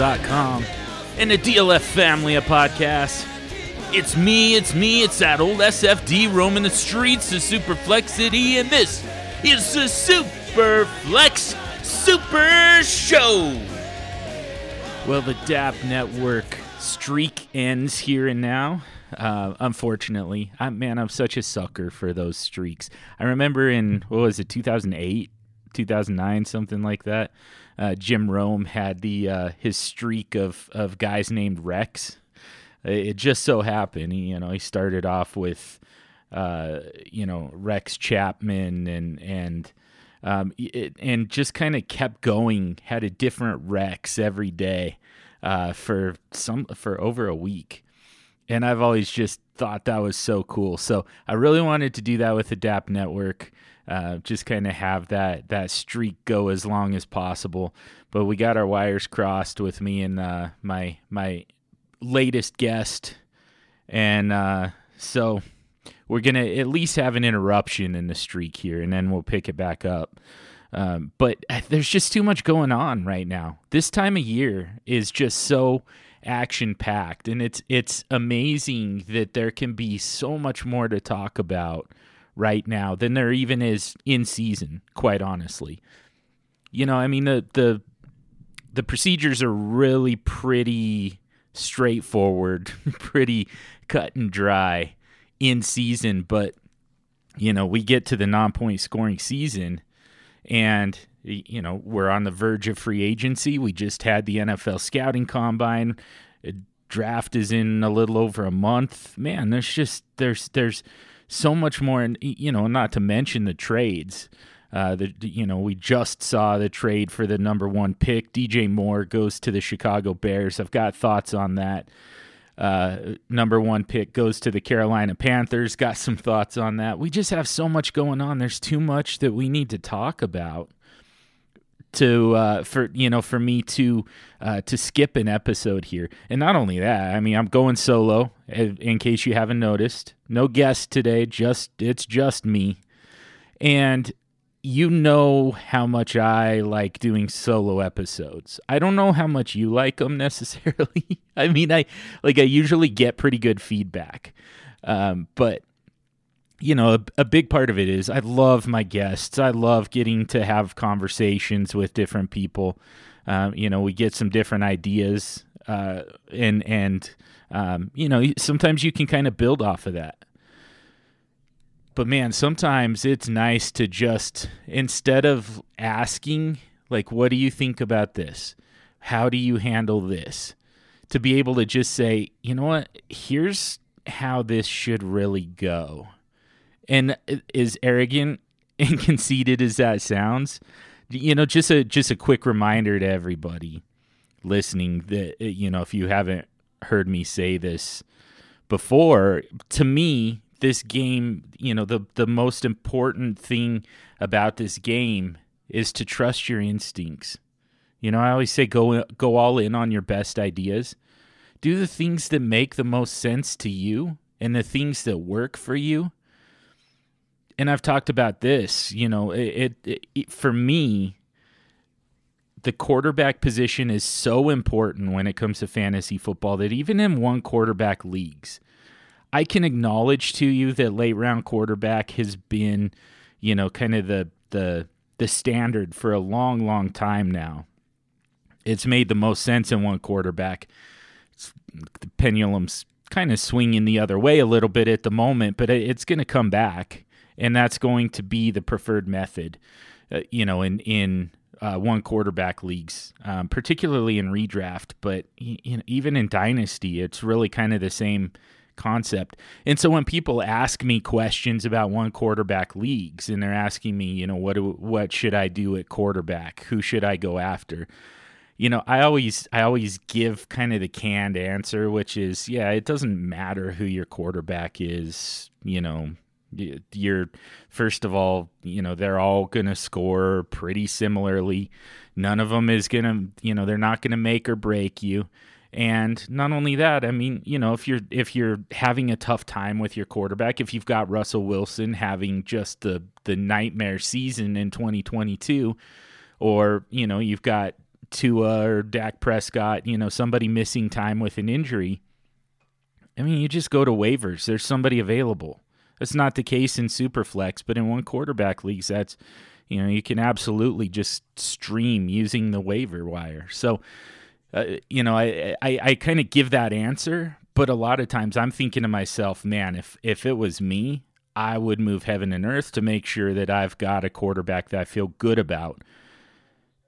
DynastyLeagueFootball.com and the DLF family of podcasts. It's me, it's me, it's that old SFD roaming the streets of Superflexity, and this is the Superflex Super Show. Well, the DAP network streak ends here and now. Uh, unfortunately, I, man, I'm such a sucker for those streaks. I remember in what was it, 2008, 2009, something like that. Uh, Jim Rome had the uh, his streak of of guys named Rex. It just so happened, he, you know, he started off with, uh, you know, Rex Chapman and and um, it, and just kind of kept going. Had a different Rex every day uh, for some for over a week, and I've always just thought that was so cool. So I really wanted to do that with DAP network. Uh, just kind of have that that streak go as long as possible. But we got our wires crossed with me and uh, my my latest guest, and uh, so we're gonna at least have an interruption in the streak here, and then we'll pick it back up. Um, but there's just too much going on right now. This time of year is just so action packed, and it's it's amazing that there can be so much more to talk about right now than there even is in season. Quite honestly, you know, I mean the the the procedures are really pretty straightforward, pretty cut and dry in season, but you know, we get to the non-point scoring season and you know, we're on the verge of free agency. We just had the NFL scouting combine. Draft is in a little over a month. Man, there's just there's there's so much more and you know, not to mention the trades. Uh, the you know we just saw the trade for the number one pick. DJ Moore goes to the Chicago Bears. I've got thoughts on that. Uh, number one pick goes to the Carolina Panthers. Got some thoughts on that. We just have so much going on. There's too much that we need to talk about to uh, for you know for me to uh, to skip an episode here. And not only that, I mean I'm going solo. In in case you haven't noticed, no guest today. Just it's just me. And you know how much I like doing solo episodes. I don't know how much you like them necessarily. I mean, I like I usually get pretty good feedback, um, but you know, a, a big part of it is I love my guests. I love getting to have conversations with different people. Um, you know, we get some different ideas, uh, and and um, you know, sometimes you can kind of build off of that. But man, sometimes it's nice to just instead of asking like what do you think about this? How do you handle this? To be able to just say, "You know what? Here's how this should really go." And as arrogant and conceited as that sounds, you know, just a just a quick reminder to everybody listening that uh, you know, if you haven't heard me say this before, to me, this game, you know, the the most important thing about this game is to trust your instincts. You know, I always say go go all in on your best ideas. Do the things that make the most sense to you and the things that work for you. And I've talked about this, you know, it, it, it for me the quarterback position is so important when it comes to fantasy football that even in one quarterback leagues, I can acknowledge to you that late round quarterback has been, you know, kind of the the the standard for a long, long time now. It's made the most sense in one quarterback. It's, the pendulum's kind of swinging the other way a little bit at the moment, but it's going to come back, and that's going to be the preferred method. Uh, you know, in in uh, one quarterback leagues, um, particularly in redraft, but you know, even in dynasty, it's really kind of the same concept. And so when people ask me questions about one quarterback leagues, and they're asking me, you know, what do, what should I do at quarterback? Who should I go after? You know, I always I always give kind of the canned answer, which is, yeah, it doesn't matter who your quarterback is. You know, you're first of all, you know, they're all going to score pretty similarly. None of them is going to, you know, they're not going to make or break you. And not only that, I mean, you know, if you're if you're having a tough time with your quarterback, if you've got Russell Wilson having just the the nightmare season in 2022 or, you know, you've got Tua or Dak Prescott, you know, somebody missing time with an injury, I mean, you just go to waivers. There's somebody available. That's not the case in Superflex, but in one quarterback leagues, that's you know you can absolutely just stream using the waiver wire. So, uh, you know, I I, I kind of give that answer, but a lot of times I'm thinking to myself, man, if if it was me, I would move heaven and earth to make sure that I've got a quarterback that I feel good about.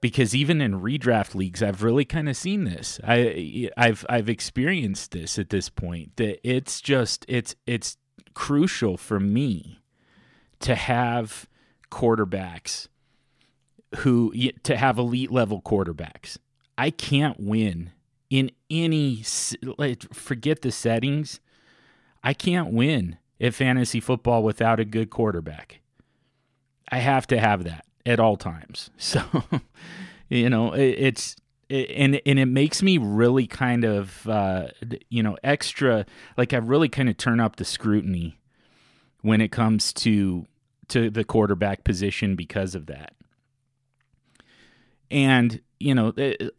Because even in redraft leagues, I've really kind of seen this. I I've I've experienced this at this point. That it's just it's it's crucial for me to have quarterbacks who to have elite level quarterbacks. I can't win in any like forget the settings. I can't win at fantasy football without a good quarterback. I have to have that at all times. So, you know, and and it makes me really kind of uh, you know extra like I really kind of turn up the scrutiny when it comes to to the quarterback position because of that. And you know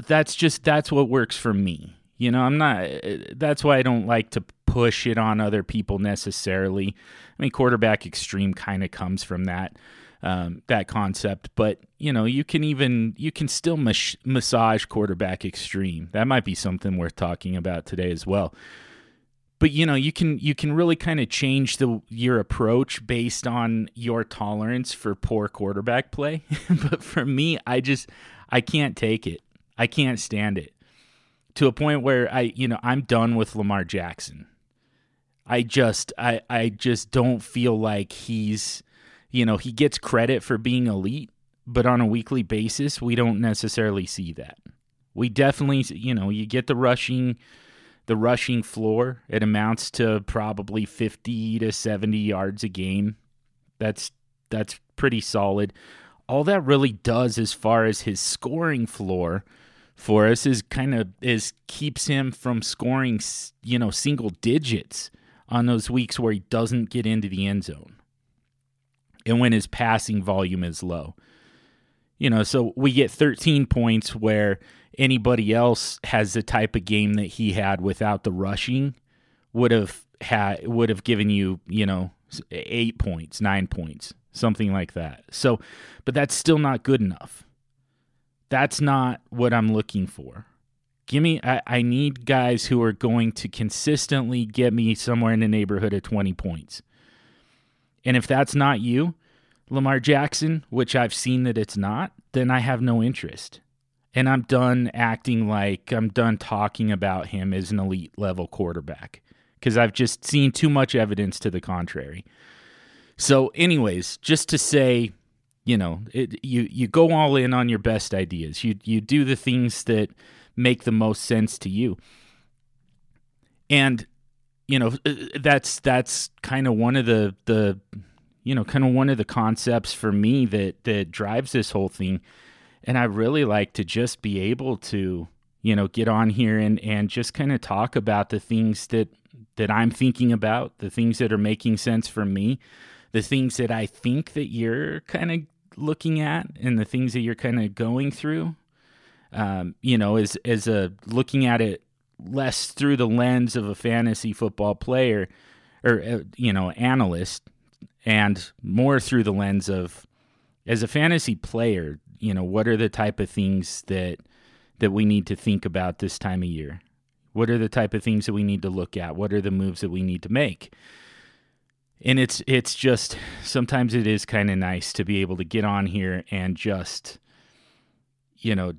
that's just that's what works for me. You know, I'm not that's why I don't like to push it on other people necessarily. I mean, quarterback extreme kind of comes from that um, that concept. But you know, you can even you can still mas- massage quarterback extreme. That might be something worth talking about today as well. But you know, you can you can really kind of change the your approach based on your tolerance for poor quarterback play. but for me, I just I can't take it. I can't stand it to a point where I you know I'm done with Lamar Jackson. I just I I just don't feel like he's you know, he gets credit for being elite, but on a weekly basis, we don't necessarily see that. We definitely, you know, you get the rushing the rushing floor. It amounts to probably 50 to 70 yards a game. That's that's pretty solid. All that really does as far as his scoring floor for us is kind of is keeps him from scoring, you know, single digits on those weeks where he doesn't get into the end zone and when his passing volume is low. You know, so we get 13 points where anybody else has the type of game that he had without the rushing would have had would have given you, you know, 8 points, 9 points, something like that. So, but that's still not good enough. That's not what I'm looking for. Give me I, I need guys who are going to consistently get me somewhere in the neighborhood of 20 points. And if that's not you, Lamar Jackson, which I've seen that it's not, then I have no interest. And I'm done acting like I'm done talking about him as an elite level quarterback because I've just seen too much evidence to the contrary. So, anyways, just to say, you know, it, you you go all in on your best ideas. You you do the things that make the most sense to you. And you know uh, that's that's kind of one of the the you know kind of one of the concepts for me that that drives this whole thing. And i really like to just be able to you know get on here and and just kind of talk about the things that that i'm thinking about the things that are making sense for me the things that i think that you're kind of looking at and the things that you're kind of going through. Um, you know, as as a looking at it less through the lens of a fantasy football player or uh, you know analyst, and more through the lens of as a fantasy player. You know, what are the type of things that that we need to think about this time of year? What are the type of things that we need to look at? What are the moves that we need to make? And it's it's just sometimes it is kind of nice to be able to get on here and just you know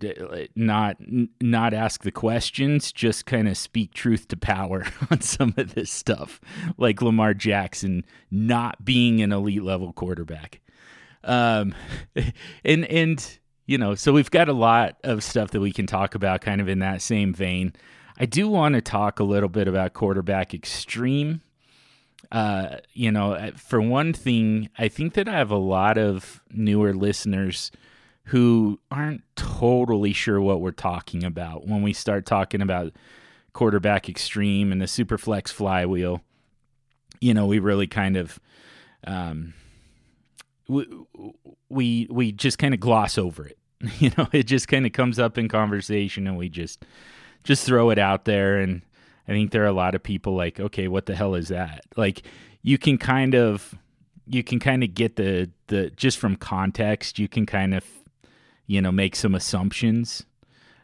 not not ask the questions just kind of speak truth to power on some of this stuff like Lamar Jackson not being an elite level quarterback. Um and and you know so we've got a lot of stuff that we can talk about kind of in that same vein. I do want to talk a little bit about quarterback extreme. Uh you know for one thing I think that I have a lot of newer listeners who aren't totally sure what we're talking about when we start talking about quarterback extreme and the superflex flywheel. You know, we really kind of um, we we we just kind of gloss over it. You know, it just kind of comes up in conversation and we just just throw it out there and I think there are a lot of people like, okay, what the hell is that? Like you can kind of you can kind of get the the just from context, you can kind of you know, make some assumptions.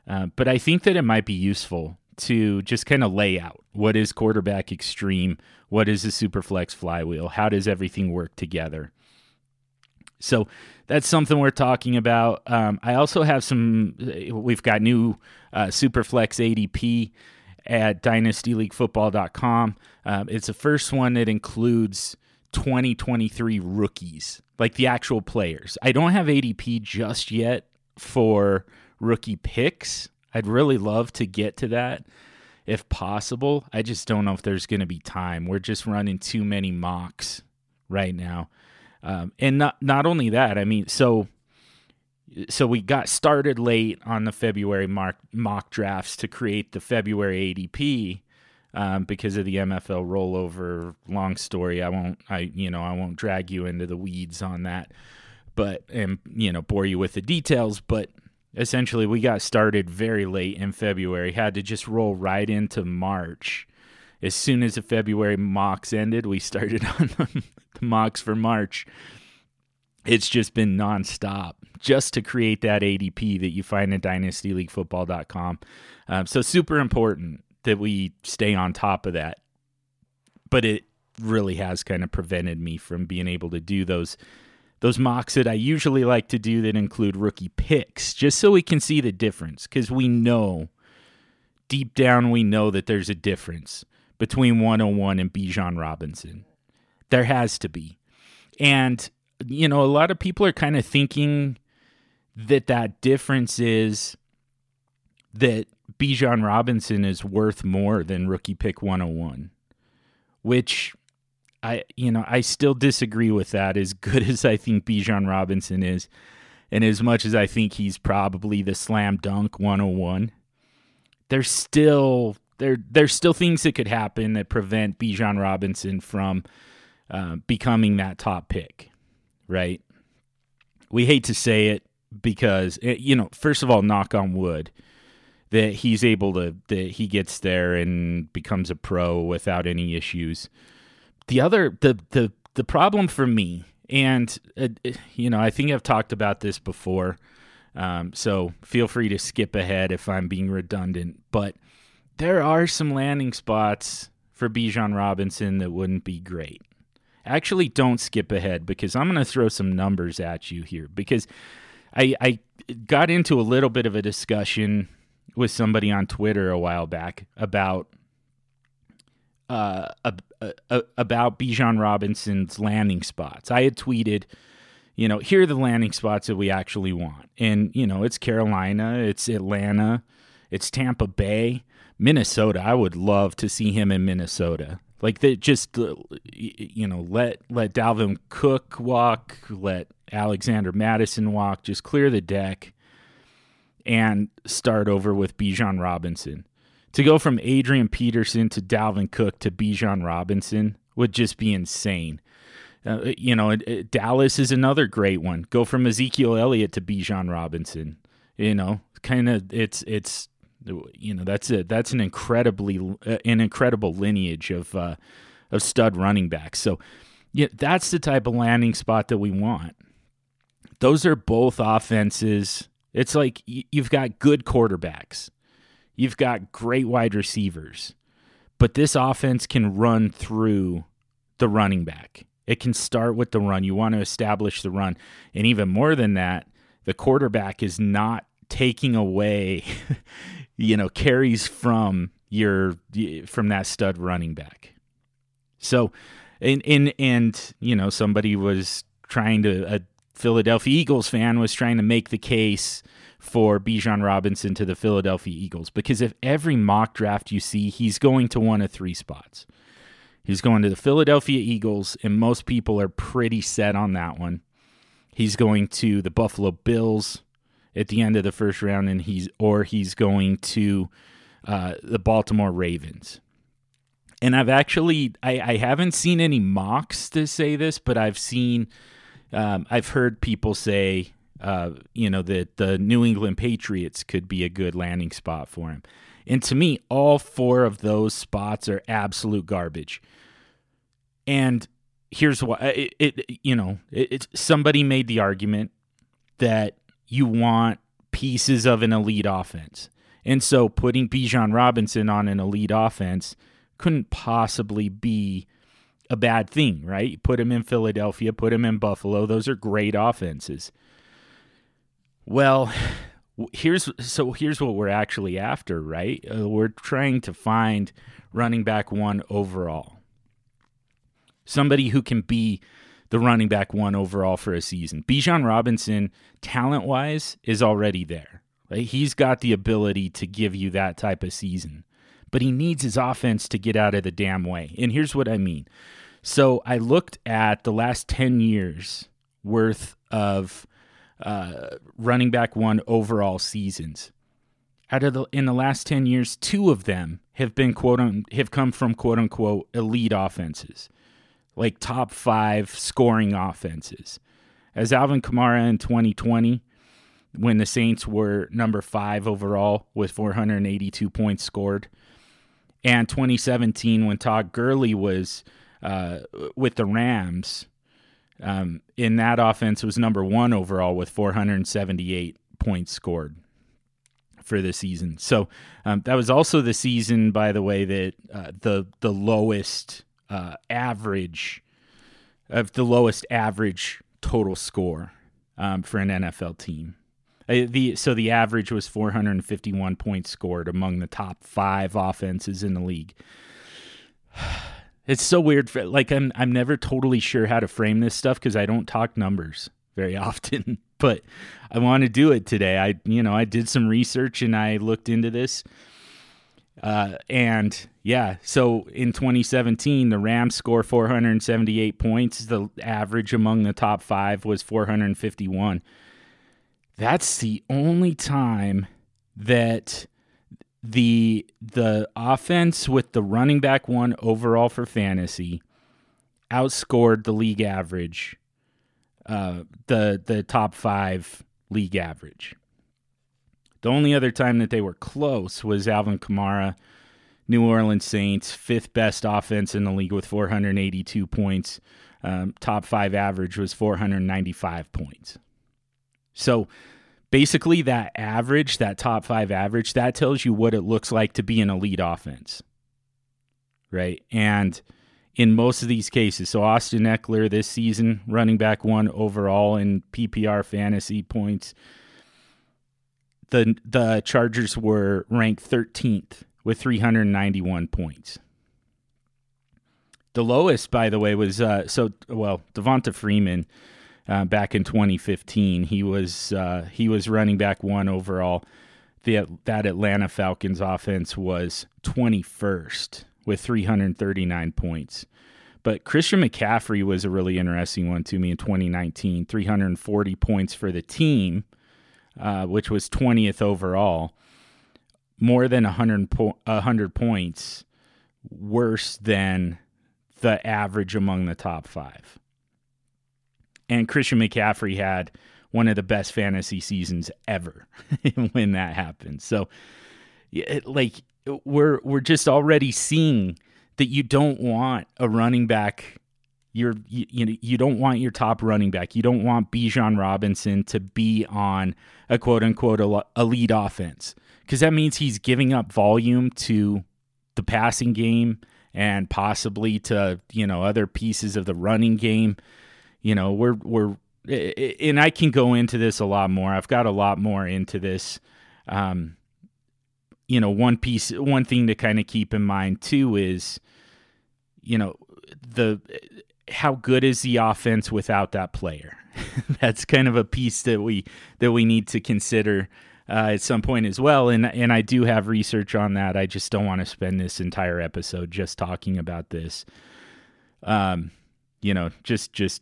Uh, but I think that it might be useful to just kind of lay out what is quarterback extreme, what is a super flex flywheel, how does everything work together. So that's something we're talking about. Um, I also have some. We've got new uh, Superflex ADP at dynastyleaguefootball.com. Um, it's the first one that includes 2023 rookies, like the actual players. I don't have ADP just yet for rookie picks. I'd really love to get to that if possible. I just don't know if there's going to be time. We're just running too many mocks right now. Um, and not not only that, I mean, so so we got started late on the February mock, mock drafts to create the February ADP um, because of the MFL rollover. Long story. I won't. I you know I won't drag you into the weeds on that but and you know bore you with the details but essentially we got started very late in february had to just roll right into march. As soon as the february mocks ended we started on the mocks for march. It's just been nonstop just to create that adp that you find at dynastyleaguefootball.com um, so super important that we stay on top of that but it really has kind of prevented me from being able to do those those mocks that I usually like to do that include rookie picks, just so we can see the difference. Because we know, deep down, we know that there's a difference between 101 and Bijan Robinson. There has to be. And, you know, a lot of people are kind of thinking that that difference is that Bijan Robinson is worth more than rookie pick 101, which I you know I still disagree with that. As good as I think Bijan Robinson is, and as much as I think he's probably the slam dunk 101, there's still there there's still things that could happen that prevent Bijan Robinson from uh, becoming that top pick, right? We hate to say it because it, you know, first of all, knock on wood that he's able to that he gets there and becomes a pro without any issues the other the the the problem for me and uh, you know i think i've talked about this before um, so feel free to skip ahead if i'm being redundant but there are some landing spots for Bijan Robinson that wouldn't be great. Actually, don't skip ahead because I'm going to throw some numbers at you here because I, I got into a little bit of a discussion with somebody on Twitter a while back about uh, about Bijan Robinson's landing spots. I had tweeted, you know, here are the landing spots that we actually want. And, you know, it's Carolina, it's Atlanta, it's Tampa Bay, Minnesota. I would love to see him in Minnesota. Like that just uh, you know, let let Dalvin Cook walk, let Alexander Mattison walk, just clear the deck and start over with Bijan Robinson to go from Adrian Peterson to Dalvin Cook to Bijan Robinson would just be insane. Uh, you know, Dallas is another great one. Go from Ezekiel Elliott to Bijan Robinson. You know, kind of it's it's you know that's a that's an incredibly uh, an incredible lineage of uh, of stud running backs. So yeah, that's the type of landing spot that we want. Those are both offenses. It's like you've got good quarterbacks. You've got great wide receivers. But this offense can run through the running back. It can start with the run. You want to establish the run. And even more than that, the quarterback is not taking away, you know, carries from your from that stud running back. So, and and and you know, somebody was trying to a Philadelphia Eagles fan was trying to make the case for Bijan Robinson to the Philadelphia Eagles because if every mock draft you see, he's going to one of three spots. He's going to the Philadelphia Eagles, and most people are pretty set on that one. He's going to the Buffalo Bills at the end of the first round, and he's or he's going to uh, the Baltimore Ravens. And I've actually I, I, haven't seen any mocks to say this, but I've seen um, I've heard people say uh, you know that the New England Patriots could be a good landing spot for him. And to me, all four of those spots are absolute garbage. And here's why it, it you know it, somebody made the argument that you want pieces of an elite offense and so putting Bijan Robinson on an elite offense couldn't possibly be a bad thing right put him in Philadelphia put him in Buffalo those are great offenses well here's so here's what we're actually after right uh, we're trying to find running back one overall somebody who can be the running back one overall for a season. Bijan Robinson, talent wise, is already there. Right? He's got the ability to give you that type of season, but he needs his offense to get out of the damn way. And here's what I mean. So I looked at the last 10 years worth of uh, running back one overall seasons. Out of the in the last 10 years, two of them have been quote un, have come from quote unquote elite offenses like top five scoring offenses. As Alvin Kamara in 2020, when the Saints were number five overall with 482 points scored, and 2017 when Todd Gurley was uh, with the Rams, um, in that offense was number one overall with 478 points scored for the season. So um, that was also the season, by the way, that uh, the the lowest uh, average of the lowest average total score um, for an NFL team. Uh, the so the average was 451 points scored among the top five offenses in the league. It's so weird. For, like I'm I'm never totally sure how to frame this stuff because I don't talk numbers very often, but I want to do it today. I you know I did some research and I looked into this uh, and yeah, so in 2017, the Rams score 478 points. The average among the top five was 451. That's the only time that the the offense with the running back one overall for fantasy outscored the league average, uh, the the top five league average. The only other time that they were close was Alvin Kamara, New Orleans Saints, fifth best offense in the league with 482 points. Um, top five average was 495 points. So basically, that average, that top five average, that tells you what it looks like to be an elite offense. Right. And in most of these cases, so Austin Ekeler this season, running back one overall in PPR fantasy points the the Chargers were ranked 13th with 391 points. The lowest, by the way, was uh, so well Devonta Freeman uh, back in 2015. He was uh, he was running back one overall. The that Atlanta Falcons offense was 21st with 339 points. But Christian McCaffrey was a really interesting one to me in 2019. 340 points for the team uh, which was 20th overall, more than 100, po- 100 points worse than the average among the top five. And Christian McCaffrey had one of the best fantasy seasons ever when that happens. So, it, like we're we're just already seeing that you don't want a running back. You're you, you know you don't want your top running back. You don't want Bijan Robinson to be on a quote unquote elite offense because that means he's giving up volume to the passing game and possibly to you know other pieces of the running game. You know we're we're and I can go into this a lot more. I've got a lot more into this. Um, you know, one piece, one thing to kind of keep in mind too is, you know, the how good is the offense without that player? That's kind of a piece that we that we need to consider uh, at some point as well. And and I do have research on that. I just don't want to spend this entire episode just talking about this. Um, you know, just just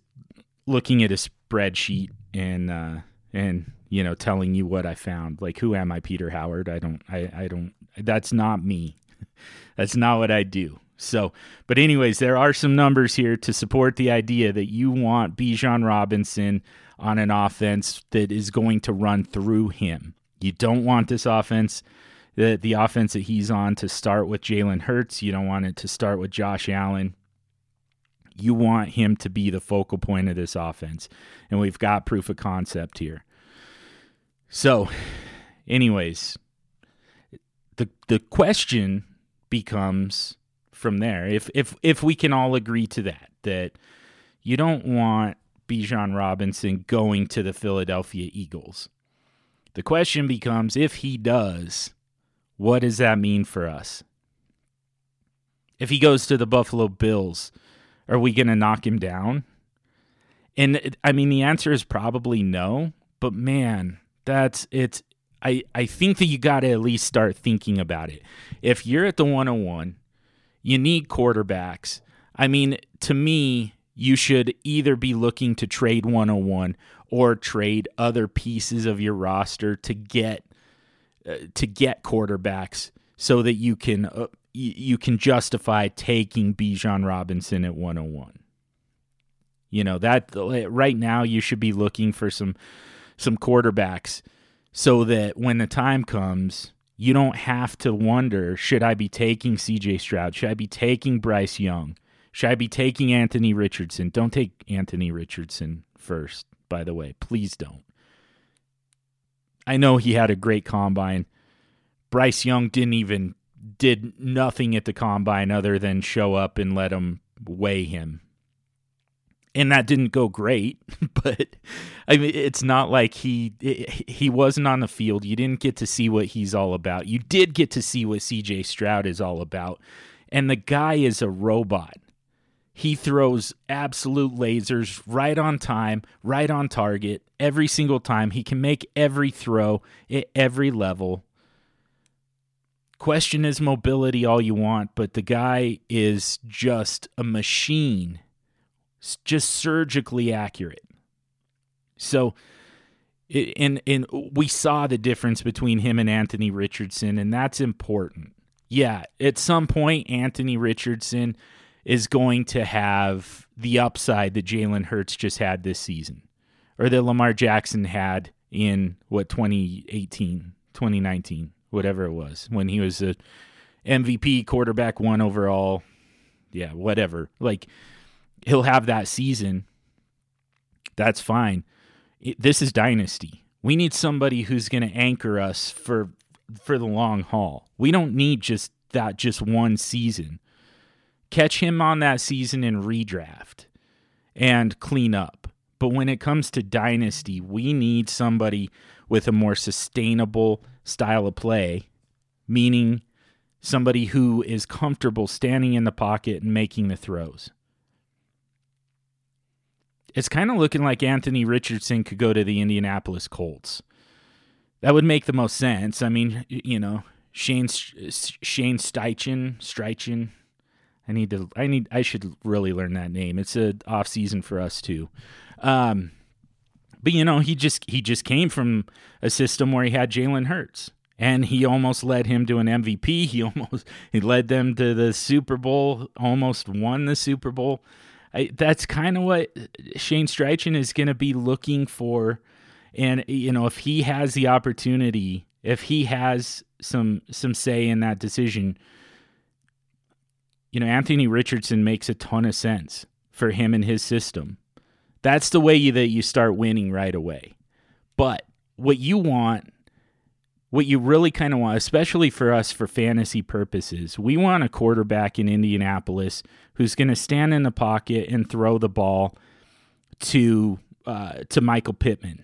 looking at a spreadsheet and uh, and you know telling you what I found. Like, who am I, Peter Howard? I don't. I I don't. That's not me. that's not what I do. So, but anyways, there are some numbers here to support the idea that you want Bijan Robinson on an offense that is going to run through him. You don't want this offense, the the offense that he's on, to start with Jalen Hurts. You don't want it to start with Josh Allen. You want him to be the focal point of this offense. And we've got proof of concept here. So, anyways, the the question becomes from there if if if we can all agree to that that you don't want Bijan Robinson going to the Philadelphia Eagles. The question becomes if he does, what does that mean for us? If he goes to the Buffalo Bills, are we going to knock him down? And I mean, the answer is probably no. But man, that's it's. I I think that you got to at least start thinking about it. If you're at the 101, you need quarterbacks. I mean, to me, you should either be looking to trade 101 or trade other pieces of your roster to get uh, to get quarterbacks so that you can uh, you can justify taking Bijan Robinson at 101. You know, that right now you should be looking for some some quarterbacks so that when the time comes, you don't have to wonder, should I be taking CJ Stroud? Should I be taking Bryce Young? Should I be taking Anthony Richardson? Don't take Anthony Richardson first, by the way. Please don't. I know he had a great combine. Bryce Young didn't even did nothing at the combine other than show up and let him weigh him. And that didn't go great, but I mean it's not like he he wasn't on the field. You didn't get to see what he's all about. You did get to see what CJ Stroud is all about. And the guy is a robot. He throws absolute lasers right on time, right on target every single time. He can make every throw at every level Question his mobility all you want, but the guy is just a machine, just surgically accurate. So, and and we saw the difference between him and Anthony Richardson, and that's important. Yeah, at some point, Anthony Richardson is going to have the upside that Jalen Hurts just had this season, or that Lamar Jackson had in what 2018, 2019 whatever it was, when he was a MVP quarterback, one overall. Yeah, whatever. Like he'll have that season. That's fine. It, this is dynasty. We need somebody who's going to anchor us for for the long haul. We don't need just that just one season. Catch him on that season and redraft and clean up. But when it comes to dynasty, we need somebody with a more sustainable style of play, meaning somebody who is comfortable standing in the pocket and making the throws. It's kind of looking like Anthony Richardson could go to the Indianapolis Colts. That would make the most sense. I mean, you know, Shane Shane Steichen. I need to. I need. I should really learn that name. It's a off season for us too. Um, but you know, he just he just came from a system where he had Jalen Hurts, and he almost led him to an MVP. He almost he led them to the Super Bowl, almost won the Super Bowl. I, that's kind of what Shane Steichen is going to be looking for And you know, if he has the opportunity, if he has some some say in that decision, you know, Anthony Richardson makes a ton of sense for him and his system. That's the way that you start winning right away. But what you want, what you really kind of want, especially for us for fantasy purposes, we want a quarterback in Indianapolis who's going to stand in the pocket and throw the ball to uh, to Michael Pittman.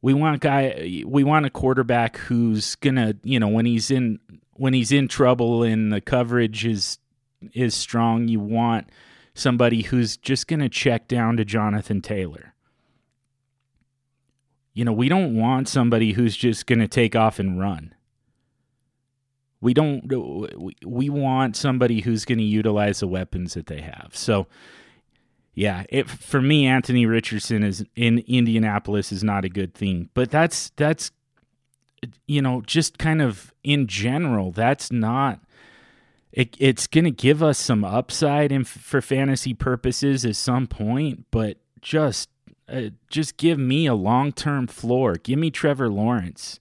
We want guy we want a quarterback who's gonna, you know, when he's in when he's in trouble and the coverage is is strong, you want somebody who's just gonna check down to Jonathan Taylor. You know, we don't want somebody who's just gonna take off and run. We don't uh, we want somebody who's going to utilize the weapons that they have. So yeah, it, for me, Anthony Richardson is in Indianapolis is not a good thing. But that's that's you know just kind of in general, that's not. It, it's going to give us some upside in, for fantasy purposes at some point, but just uh, just give me a long term floor. Give me Trevor Lawrence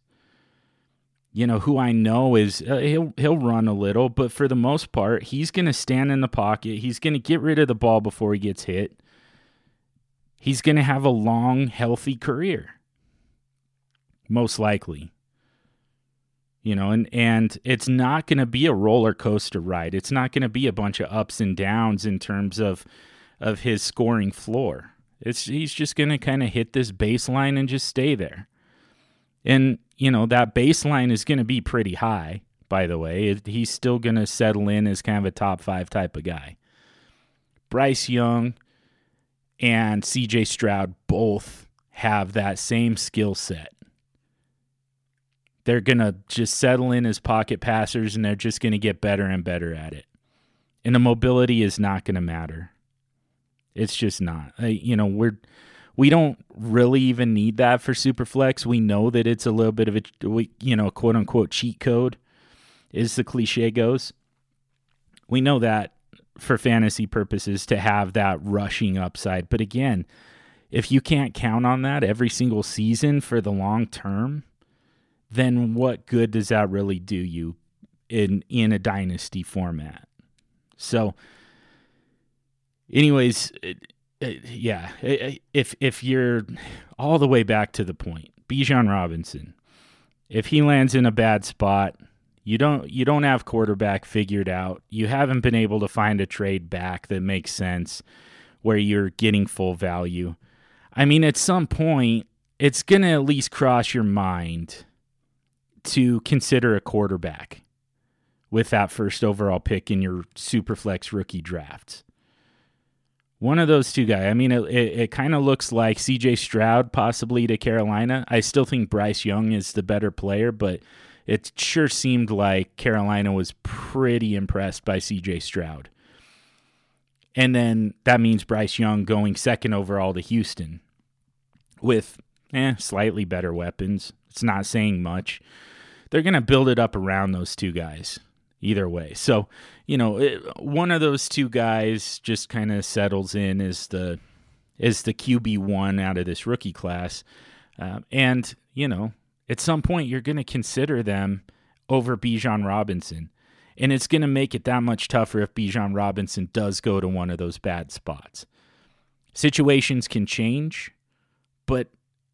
you know, who I know is uh, he'll he'll run a little, but for the most part, he's going to stand in the pocket. He's going to get rid of the ball before he gets hit. He's going to have a long, healthy career. Most likely. You know, and and it's not going to be a roller coaster ride. It's not going to be a bunch of ups and downs in terms of of his scoring floor. It's he's just going to kind of hit this baseline and just stay there. And you know, that baseline is going to be pretty high, by the way. He's still going to settle in as kind of a top five type of guy. Bryce Young and CJ Stroud both have that same skill set. They're going to just settle in as pocket passers and they're just going to get better and better at it. And the mobility is not going to matter. It's just not. You know, we're we don't really even need that for Superflex. We know that it's a little bit of a, you know, quote unquote cheat code, is the cliche goes. We know that for fantasy purposes to have that rushing upside. But again, if you can't count on that every single season for the long term, then what good does that really do you in in a dynasty format? So anyways, uh, yeah, uh, uh, if if you're all the way back to the point, Bijan Robinson, if he lands in a bad spot, you don't you don't have quarterback figured out. You haven't been able to find a trade back that makes sense where you're getting full value. I mean, at some point, it's going to at least cross your mind to consider a quarterback with that first overall pick in your Superflex rookie drafts. One of those two guys. I mean, it, it, it kind of looks like CJ Stroud possibly to Carolina. I still think Bryce Young is the better player, but it sure seemed like Carolina was pretty impressed by CJ Stroud. And then that means Bryce Young going second overall to Houston with eh, slightly better weapons. It's not saying much. They're going to build it up around those two guys either way. So, you know, it, one of those two guys just kind of settles in as the as the QB one out of this rookie class, uh, and you know, at some point you're going to consider them over Bijan Robinson, and it's going to make it that much tougher if Bijan Robinson does go to one of those bad spots. Situations can change, but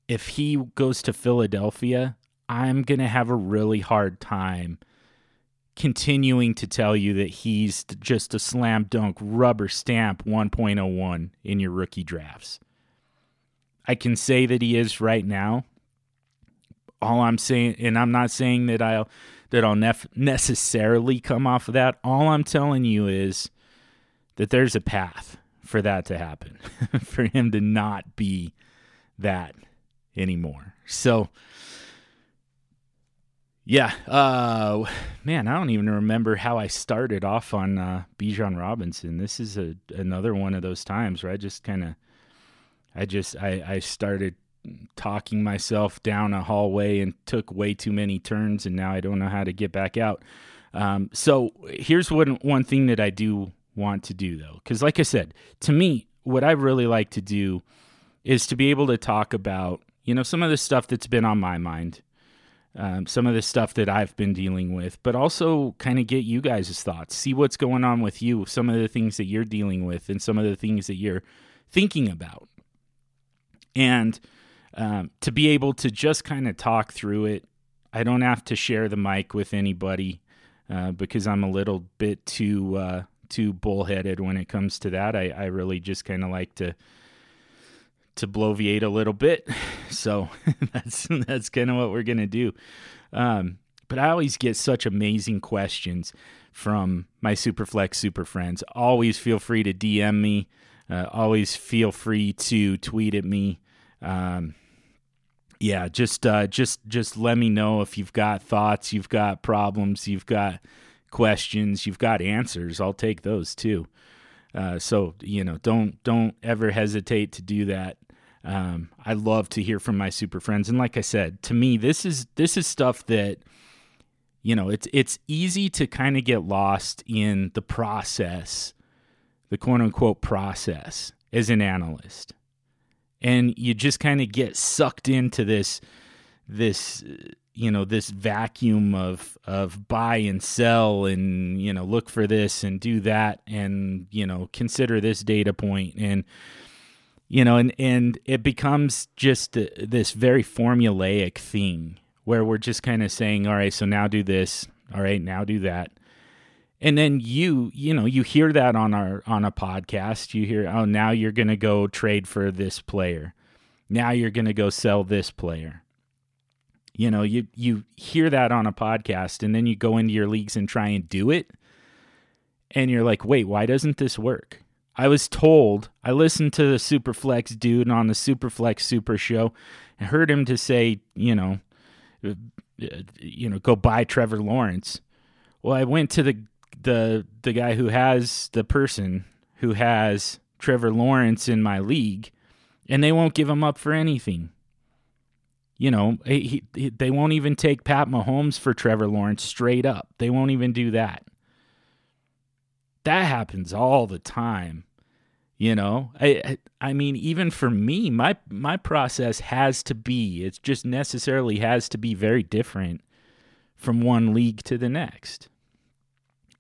if he goes to Philadelphia, I'm going to have a really hard time continuing to tell you that he's just a slam dunk rubber stamp 1.01 in your rookie drafts. I can say that he is right now. All I'm saying, and I'm not saying that I'll that I'll nef- necessarily come off of that. All I'm telling you is that there's a path for that to happen, for him to not be that anymore. So, yeah, uh, man, I don't even remember how I started off on uh, Bijan Robinson. This is a another one of those times where I just kind of, I just I, I started talking myself down a hallway and took way too many turns, and now I don't know how to get back out. Um, so here's one one thing that I do want to do though, because like I said, to me, what I really like to do is to be able to talk about You know, some of the stuff that's been on my mind, um, some of the stuff that I've been dealing with, but also kind of get you guys' thoughts, see what's going on with you, some of the things that you're dealing with, and some of the things that you're thinking about. And um, to be able to just kind of talk through it, I don't have to share the mic with anybody uh, because I'm a little bit too uh, too bullheaded when it comes to that. I, I really just kind of like to to bloviate a little bit. So that's that's kind of what we're gonna do. Um, but I always get such amazing questions from my Superflex super friends. Always feel free to DM me. Uh, always feel free to tweet at me. Um, yeah, just uh, just just let me know if you've got thoughts, you've got problems, you've got questions, you've got answers. I'll take those too. Uh, so you know, don't don't ever hesitate to do that. Um, I love to hear from my super friends, and like I said, to me, this is this is stuff that you know it's it's easy to kind of get lost in the process, the quote unquote process as an analyst, and you just kind of get sucked into this this you know this vacuum of of buy and sell and you know look for this and do that and you know consider this data point. And you know and and it becomes just this very formulaic thing where we're just kind of saying all right so now do this. All right now do that. And then you you know you hear that on our on a podcast. You hear oh now you're going to go trade for this player. Now you're going to go sell this player. You know you you hear that on a podcast and then you go into your leagues and try and do it and you're like wait why doesn't this work I was told, I listened to the Superflex dude on the Superflex Super Show and heard him to say, you know, uh, you know, go buy Trevor Lawrence. Well, I went to the the the guy who has the person who has Trevor Lawrence in my league, and they won't give him up for anything. You know, he, he, they won't even take Pat Mahomes for Trevor Lawrence straight up. They won't even do that that happens all the time you know? I i mean even for me my my process has to be it just necessarily has to be very different from one league to the next.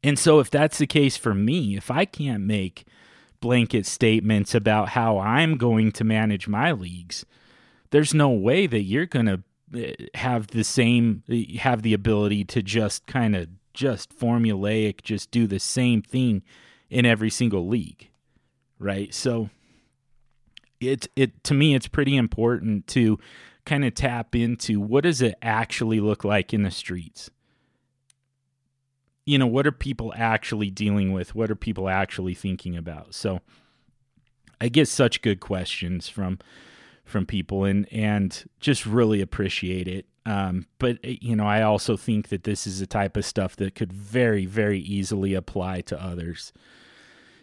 And so if that's the case for me if i can't make blanket statements about how i'm going to manage my leagues there's no way that you're going to eh, have the same eh, have the ability to just kind of just formulaic, just do the same thing in every single league, right? So it it to me it's pretty important to kind of tap into what does it actually look like in the streets. You know, what are people actually dealing with? What are people actually thinking about? So I get such good questions from from people and and just really appreciate it um, but eh, you know, I also think that this is the type of stuff that could very, very easily apply to others.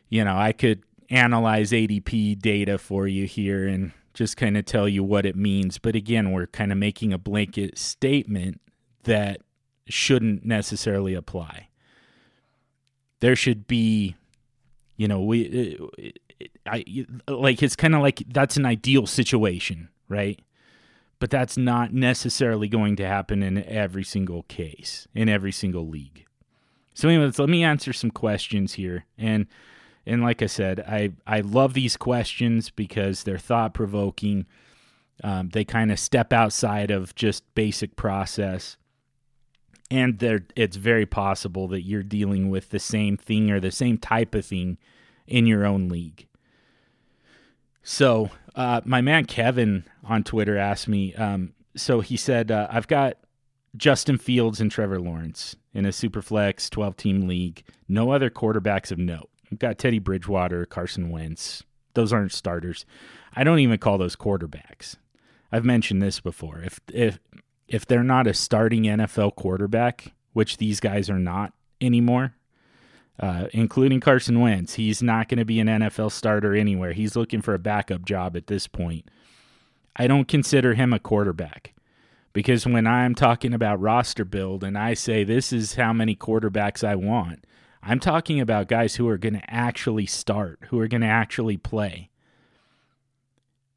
You know, I could analyze ADP data for you here and just kind of tell you what it means. But again, we're kind of making a blanket statement that shouldn't necessarily apply. There should be, you know, we, eh, eh, I like it's kind of like that's an ideal situation, right? But that's not necessarily going to happen in every single case, in every single league. So, anyways, let me answer some questions here. And and like I said, I I love these questions because they're thought provoking. Um, they kind of step outside of just basic process, and they're it's very possible that you're dealing with the same thing or the same type of thing in your own league. So, uh, my man Kevin on Twitter asked me. Um, so he said, uh, "I've got Justin Fields and Trevor Lawrence in a superflex 12 team league. No other quarterbacks of note. I've got Teddy Bridgewater, Carson Wentz. Those aren't starters. I don't even call those quarterbacks. I've mentioned this before. If if if they're not a starting NFL quarterback, which these guys are not anymore, uh, including Carson Wentz. He's not going to be an NFL starter anywhere. He's looking for a backup job at this point. I don't consider him a quarterback because when I'm talking about roster build and I say this is how many quarterbacks I want, I'm talking about guys who are going to actually start, who are going to actually play.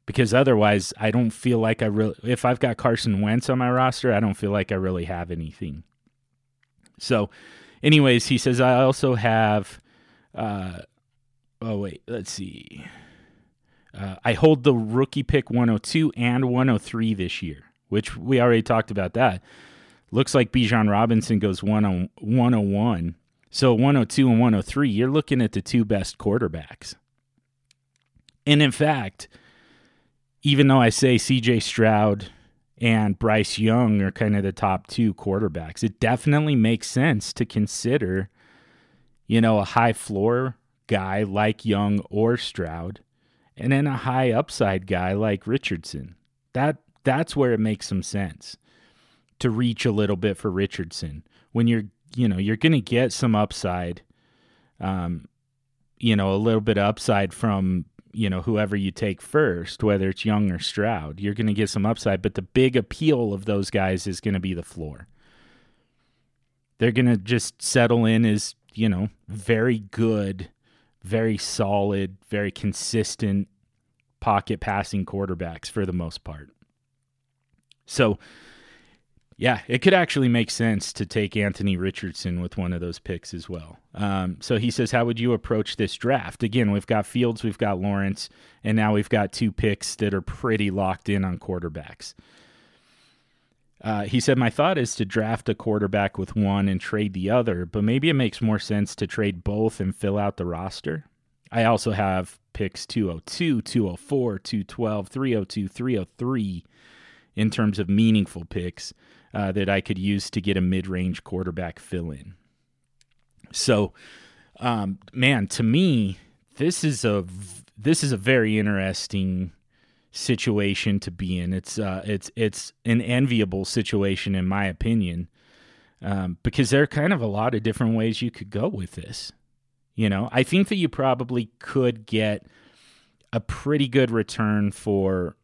because otherwise I don't feel like I really if I've got Carson Wentz on my roster, I don't feel like I really have anything. So, anyways, he says I also have uh oh wait, let's see. Uh, I hold the rookie pick 102 and 103 this year, which we already talked about that. Looks like Bijan Robinson goes one on 101. So 102 and 103, you're looking at the two best quarterbacks. And in fact, even though I say CJ Stroud and Bryce Young are kind of the top two quarterbacks, it definitely makes sense to consider, you know, a high floor guy like Young or Stroud, and then a high upside guy like Richardson. That that's where it makes some sense to reach a little bit for Richardson when you're you know you're going to get some upside um you know a little bit of upside from you know whoever you take first, whether it's Young or Stroud, you're going to get some upside. But the big appeal of those guys is going to be the floor. They're going to just settle in as you know very good, very solid, very consistent pocket passing quarterbacks for the most part. So yeah, it could actually make sense to take Anthony Richardson with one of those picks as well. Um, so he says, How would you approach this draft? Again, we've got Fields, we've got Lawrence, and now we've got two picks that are pretty locked in on quarterbacks. Uh, he said, My thought is to draft a quarterback with one and trade the other, but maybe it makes more sense to trade both and fill out the roster. I also have picks 202, 204, 212, 302, 303 in terms of meaningful picks uh, that I could use to get a mid range quarterback fill in. So, um, man, to me, this is a this is a very interesting situation to be in. It's uh, it's it's an enviable situation in my opinion, um, because there are kind of a lot of different ways you could go with this. You know, I think that you probably could get a pretty good return for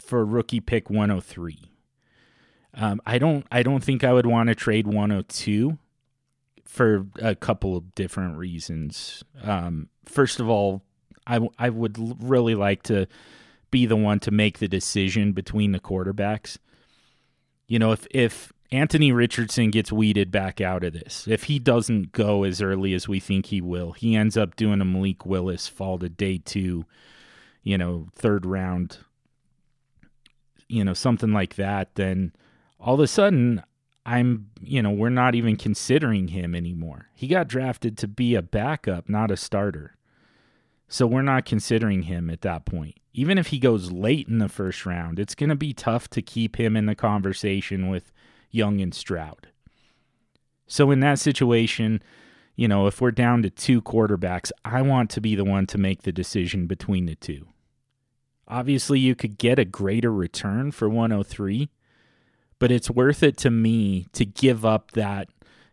for rookie pick 103. Um, I don't I don't think I would want to trade 102 for a couple of different reasons. Um, first of all, I, w- I would really like to be the one to make the decision between the quarterbacks. You know, if if Anthony Richardson gets weeded back out of this, if he doesn't go as early as we think he will, he ends up doing a Malik Willis fall to day two, you know, third round, you know, something like that, then – all of a sudden I'm, you know, we're not even considering him anymore. He got drafted to be a backup, not a starter. So we're not considering him at that point. Even if he goes late in the first round, it's going to be tough to keep him in the conversation with Young and Stroud. So in that situation, you know, if we're down to two quarterbacks, I want to be the one to make the decision between the two. Obviously, you could get a greater return for 103 but it's worth it to me to give up that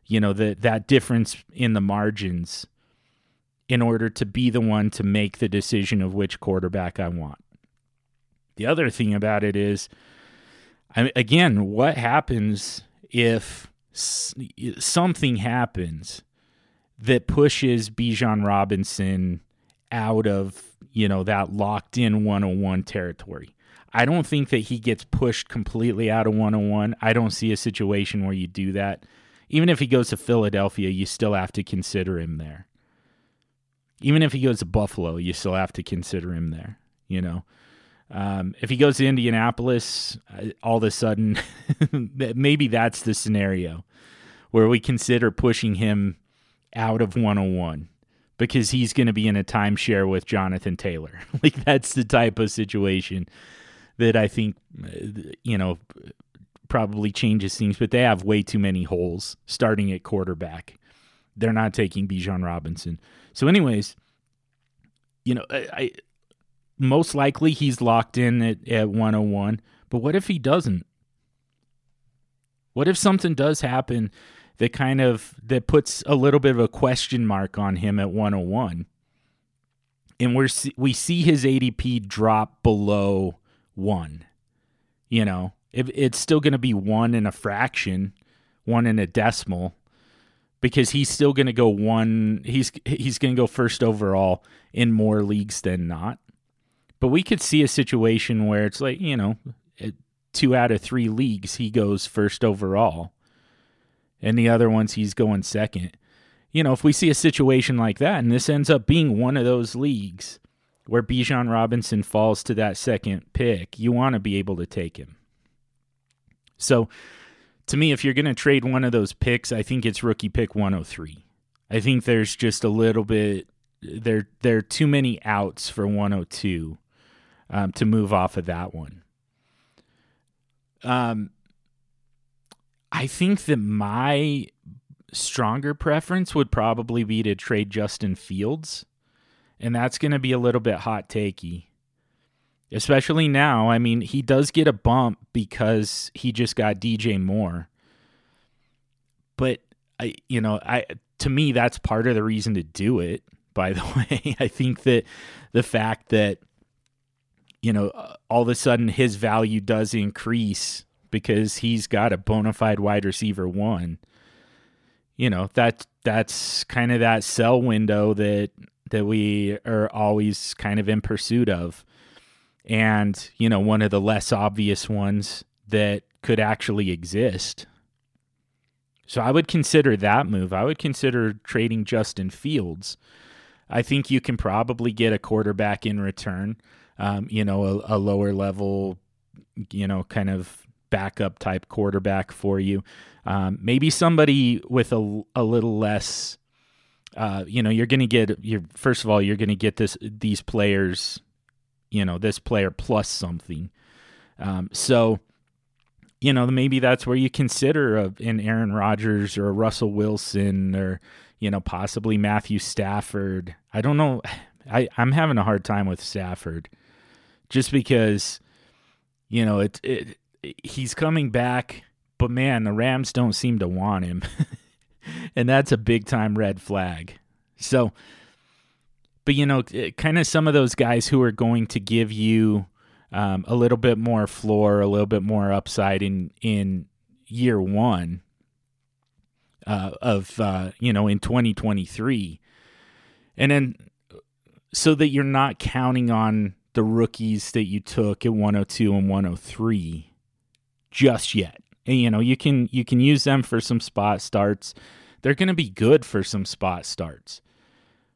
you know that that difference in the margins in order to be the one to make the decision of which quarterback I want. The other thing about it is I, again, what happens if something happens that pushes Bijan Robinson out of, you know, that locked in 101 territory? I don't think that he gets pushed completely out of 101. I don't see a situation where you do that. Even if he goes to Philadelphia, you still have to consider him there. Even if he goes to Buffalo, you still have to consider him there. You know, um, if he goes to Indianapolis, uh, all of a sudden, maybe that's the scenario where we consider pushing him out of 101 because he's going to be in a timeshare with Jonathan Taylor. like that's the type of situation that I think you know probably changes things, but they have way too many holes starting at quarterback. They're not taking Bijan Robinson. So, anyways, you know, I, I most likely he's locked in at, at 101. But what if he doesn't? What if something does happen that kind of that puts a little bit of a question mark on him at 101? And we're we see his ADP drop below one. You know, if it's still going to be one in a fraction, one in a decimal, because he's still going to go one. He's he's going to go first overall in more leagues than not. But we could see a situation where it's like, you know, two out of three leagues he goes first overall, and the other ones he's going second. You know, if we see a situation like that, and this ends up being one of those leagues where Bijan Robinson falls to that second pick, you want to be able to take him. So, to me, if you're going to trade one of those picks, I think it's rookie pick 103. I think there's just a little bit there. There are too many outs for 102 um, to move off of that one. Um, I think that my stronger preference would probably be to trade Justin Fields, and that's going to be a little bit hot takey. Especially now, I mean, he does get a bump because he just got DJ Moore. But I you know, I to me that's part of the reason to do it, by the way. I think that the fact that you know, uh, all of a sudden his value does increase because he's got a bona fide wide receiver one. You know, that that's kind of that sell window that that we are always kind of in pursuit of. And, you know, one of the less obvious ones that could actually exist. So I would consider that move. I would consider trading Justin Fields. I think you can probably get a quarterback in return um, you know, a, a lower level, you know, kind of backup type quarterback for you. Um, maybe somebody with a, a little less, uh, you know, you're going to get your first of all, you're going to get this these players, you know, this player plus something. Um, so, you know, maybe that's where you consider a, an Aaron Rodgers or a Russell Wilson or you know possibly Matthew Stafford. I don't know. I I'm having a hard time with Stafford just because you know it, it he's coming back, but man, the Rams don't seem to want him. and that's a big time red flag. So but you know, kind of some of those guys who are going to give you um, a little bit more floor, a little bit more upside in in year one uh, of uh, you know in 2023, and then so that you're not counting on the rookies that you took at 102 and 103 just yet. You know, you can you can use them for some spot starts. They're going to be good for some spot starts.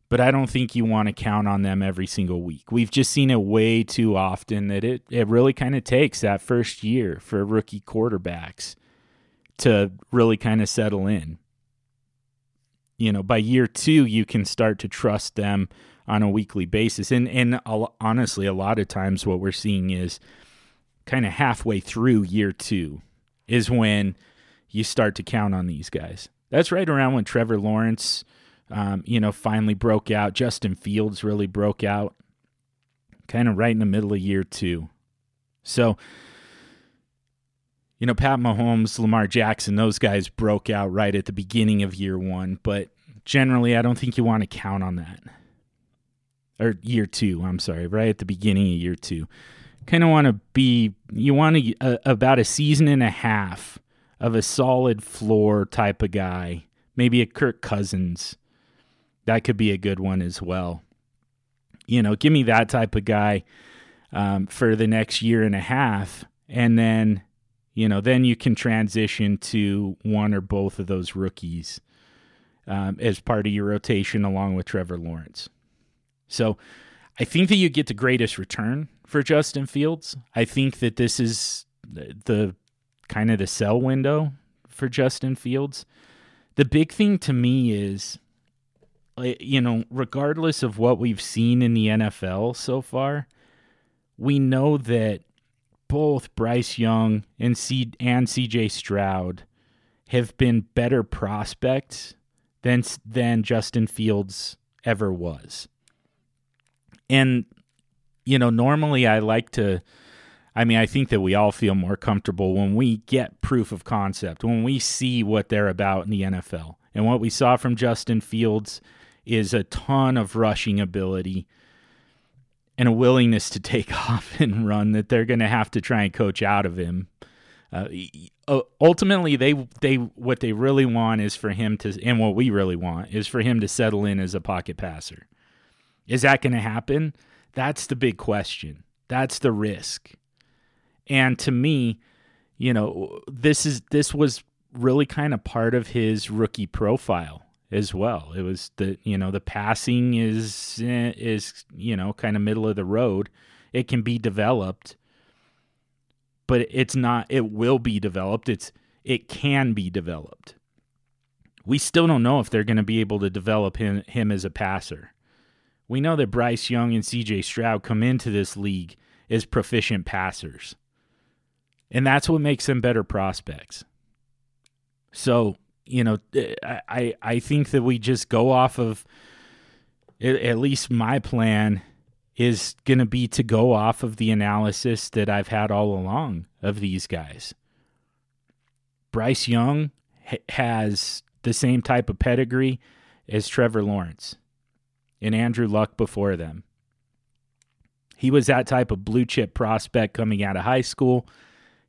But I don't think you want to count on them every single week. We've just seen it way too often that it it really kind of takes that first year for rookie quarterbacks to really kind of settle in. You know, by year 2 you can start to trust them on a weekly basis. And and honestly, a lot of times what we're seeing is kind of halfway through year two is when you start to count on these guys. That's right around when Trevor Lawrence, um, you know, finally broke out. Justin Fields really broke out, kind of right in the middle of year two. So, you know, Pat Mahomes, Lamar Jackson, those guys broke out right at the beginning of year one. But generally, I don't think you want to count on that or year two. I'm sorry, right at the beginning of year two. Kind of want to be you want to about a season and a half of a solid floor type of guy. Maybe a Kirk Cousins. That could be a good one as well. You know, give me that type of guy um, for the next year and a half, and then you know then you can transition to one or both of those rookies um, as part of your rotation along with Trevor Lawrence. So I think that you get the greatest return for Justin Fields. I think that this is the, the kind of the sell window for Justin Fields. The big thing to me is uh, you know, regardless of what we've seen in the NFL so far, we know that both Bryce Young and C and CJ Stroud have been better prospects than than Justin Fields ever was. And, you know, normally I like to, I mean, I think that we all feel more comfortable when we get proof of concept, when we see what they're about in the NFL. And what we saw from Justin Fields is a ton of rushing ability and a willingness to take off and run that they're going to have to try and coach out of him. Uh, ultimately, they they what they really want is for him to, and what we really want is for him to settle in as a pocket passer. Is that going to happen? That's the big question. That's the risk. And to me, you know, this is this was really kind of part of his rookie profile as well. It was the you know the passing is is you know kind of middle of the road. It can be developed, but it's not. It will be developed. It's it can be developed. We still don't know if they're going to be able to develop him him as a passer. We know that Bryce Young and C.J. Stroud come into this league as proficient passers, and that's what makes them better prospects. So you know, eh, I I think that we just go off of at least my plan is going to be to go off of the analysis that I've had all along of these guys. Bryce Young has the same type of pedigree as Trevor Lawrence and Andrew Luck before them. He was that type of blue chip prospect coming out of high school.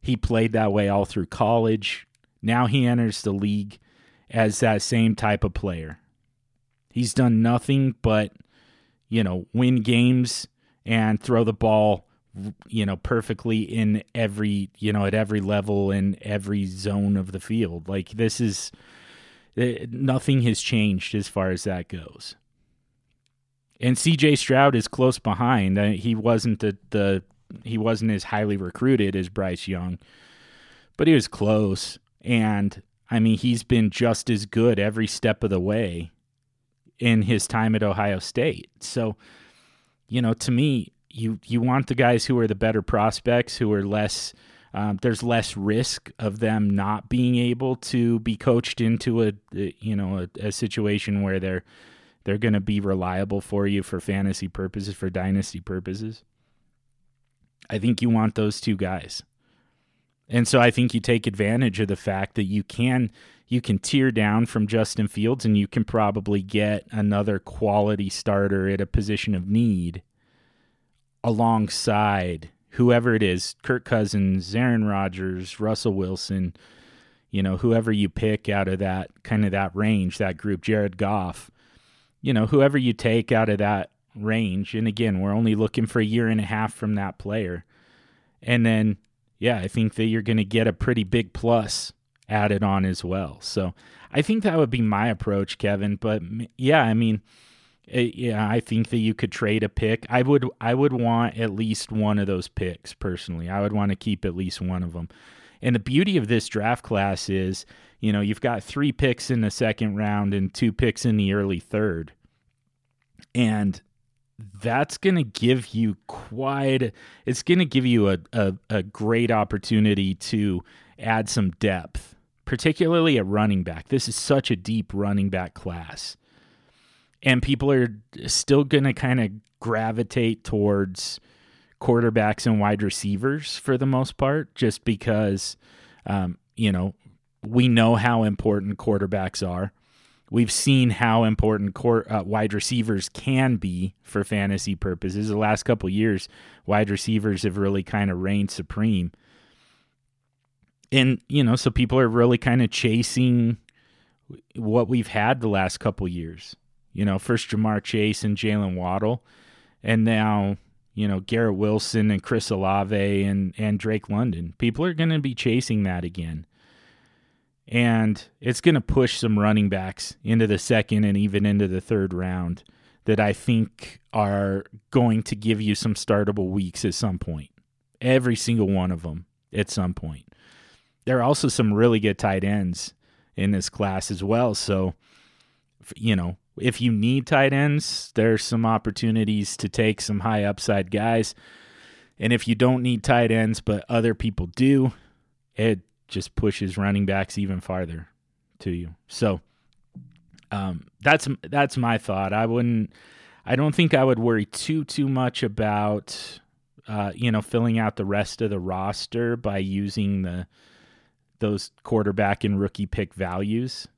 He played that way all through college. Now he enters the league as that same type of player. He's done nothing but, you know, win games and throw the ball, you know, perfectly in every, you know, at every level in every zone of the field. Like this is eh, nothing has changed as far as that goes. And CJ Stroud is close behind. Uh, he wasn't the, the he wasn't as highly recruited as Bryce Young, but he was close. And I mean, he's been just as good every step of the way in his time at Ohio State. So, you know, to me, you you want the guys who are the better prospects, who are less. Um, there's less risk of them not being able to be coached into a you know a, a situation where they're they're going to be reliable for you for fantasy purposes, for dynasty purposes. I think you want those two guys. And so I think you take advantage of the fact that you can you can tear down from Justin Fields and you can probably get another quality starter at a position of need alongside whoever it is, Kirk Cousins, Aaron Rodgers, Russell Wilson, you know, whoever you pick out of that kind of that range, that group, Jared Goff, you know, whoever you take out of that range. And again, we're only looking for a year and a half from that player. And then yeah, I think that you're going to get a pretty big plus added on as well. So I think that would be my approach, Kevin. But yeah, I mean, eh, yeah, I think that you could trade a pick. I would, I would want at least one of those picks personally. I would want to keep at least one of them. And the beauty of this draft class is, you know, you've got three picks in the second round and two picks in the early third. And that's going to give you quite it's going to give you a, a, a, great opportunity to add some depth particularly at running back this is such a deep running back class and people are still going to kind of gravitate towards quarterbacks and wide receivers for the most part just because um, you know we know how important quarterbacks are We've seen how important court, uh, wide receivers can be for fantasy purposes. The last couple years, wide receivers have really kind of reigned supreme. And, you know, so people are really kind of chasing what we've had the last couple years. You know, first Ja'Marr Chase and Jaylen Waddle, and now, you know, Garrett Wilson and Chris Olave and, and Drake London. People are going to be chasing that again and it's going to push some running backs into the second and even into the third round that I think are going to give you some startable weeks at some point. Every single one of them at some point. There are also some really good tight ends in this class as well. So, you know, if you need tight ends, there's some opportunities to take some high upside guys. And if you don't need tight ends, but other people do, it just pushes running backs even farther to you. So um, that's that's my thought. I wouldn't. I don't think I would worry too too much about uh, you know filling out the rest of the roster by using the those quarterback and rookie pick values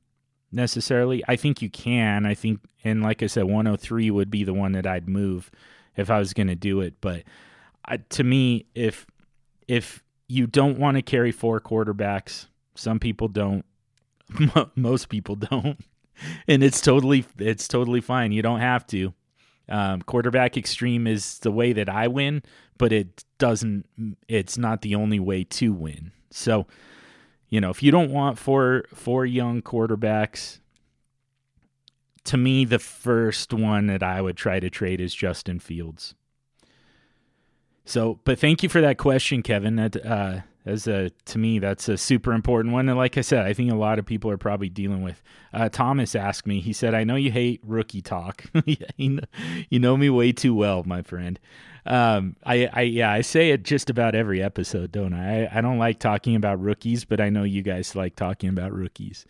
necessarily. I think you can. I think, and like I said, 103 would be the one that I'd move if I was going to do it. But to me, if if you don't want to carry four quarterbacks. Some people don't. Most people don't. And it's totally it's totally fine. You don't have to. Um, Quarterback Xtreme is the way that I win, but it doesn't. It's not the only way to win. So, you know, if you don't want four four young quarterbacks, to me, the first one that I would try to trade is Justin Fields. So, but thank you for that question, Kevin. That uh, as a to me, that's a super important one. And like I said, I think a lot of people are probably dealing with. Uh, Thomas asked me. He said, "I know you hate rookie talk. you know me way too well, my friend." Um, I, I, yeah, I say it just about every episode, don't I? I? I don't like talking about rookies, but I know you guys like talking about rookies.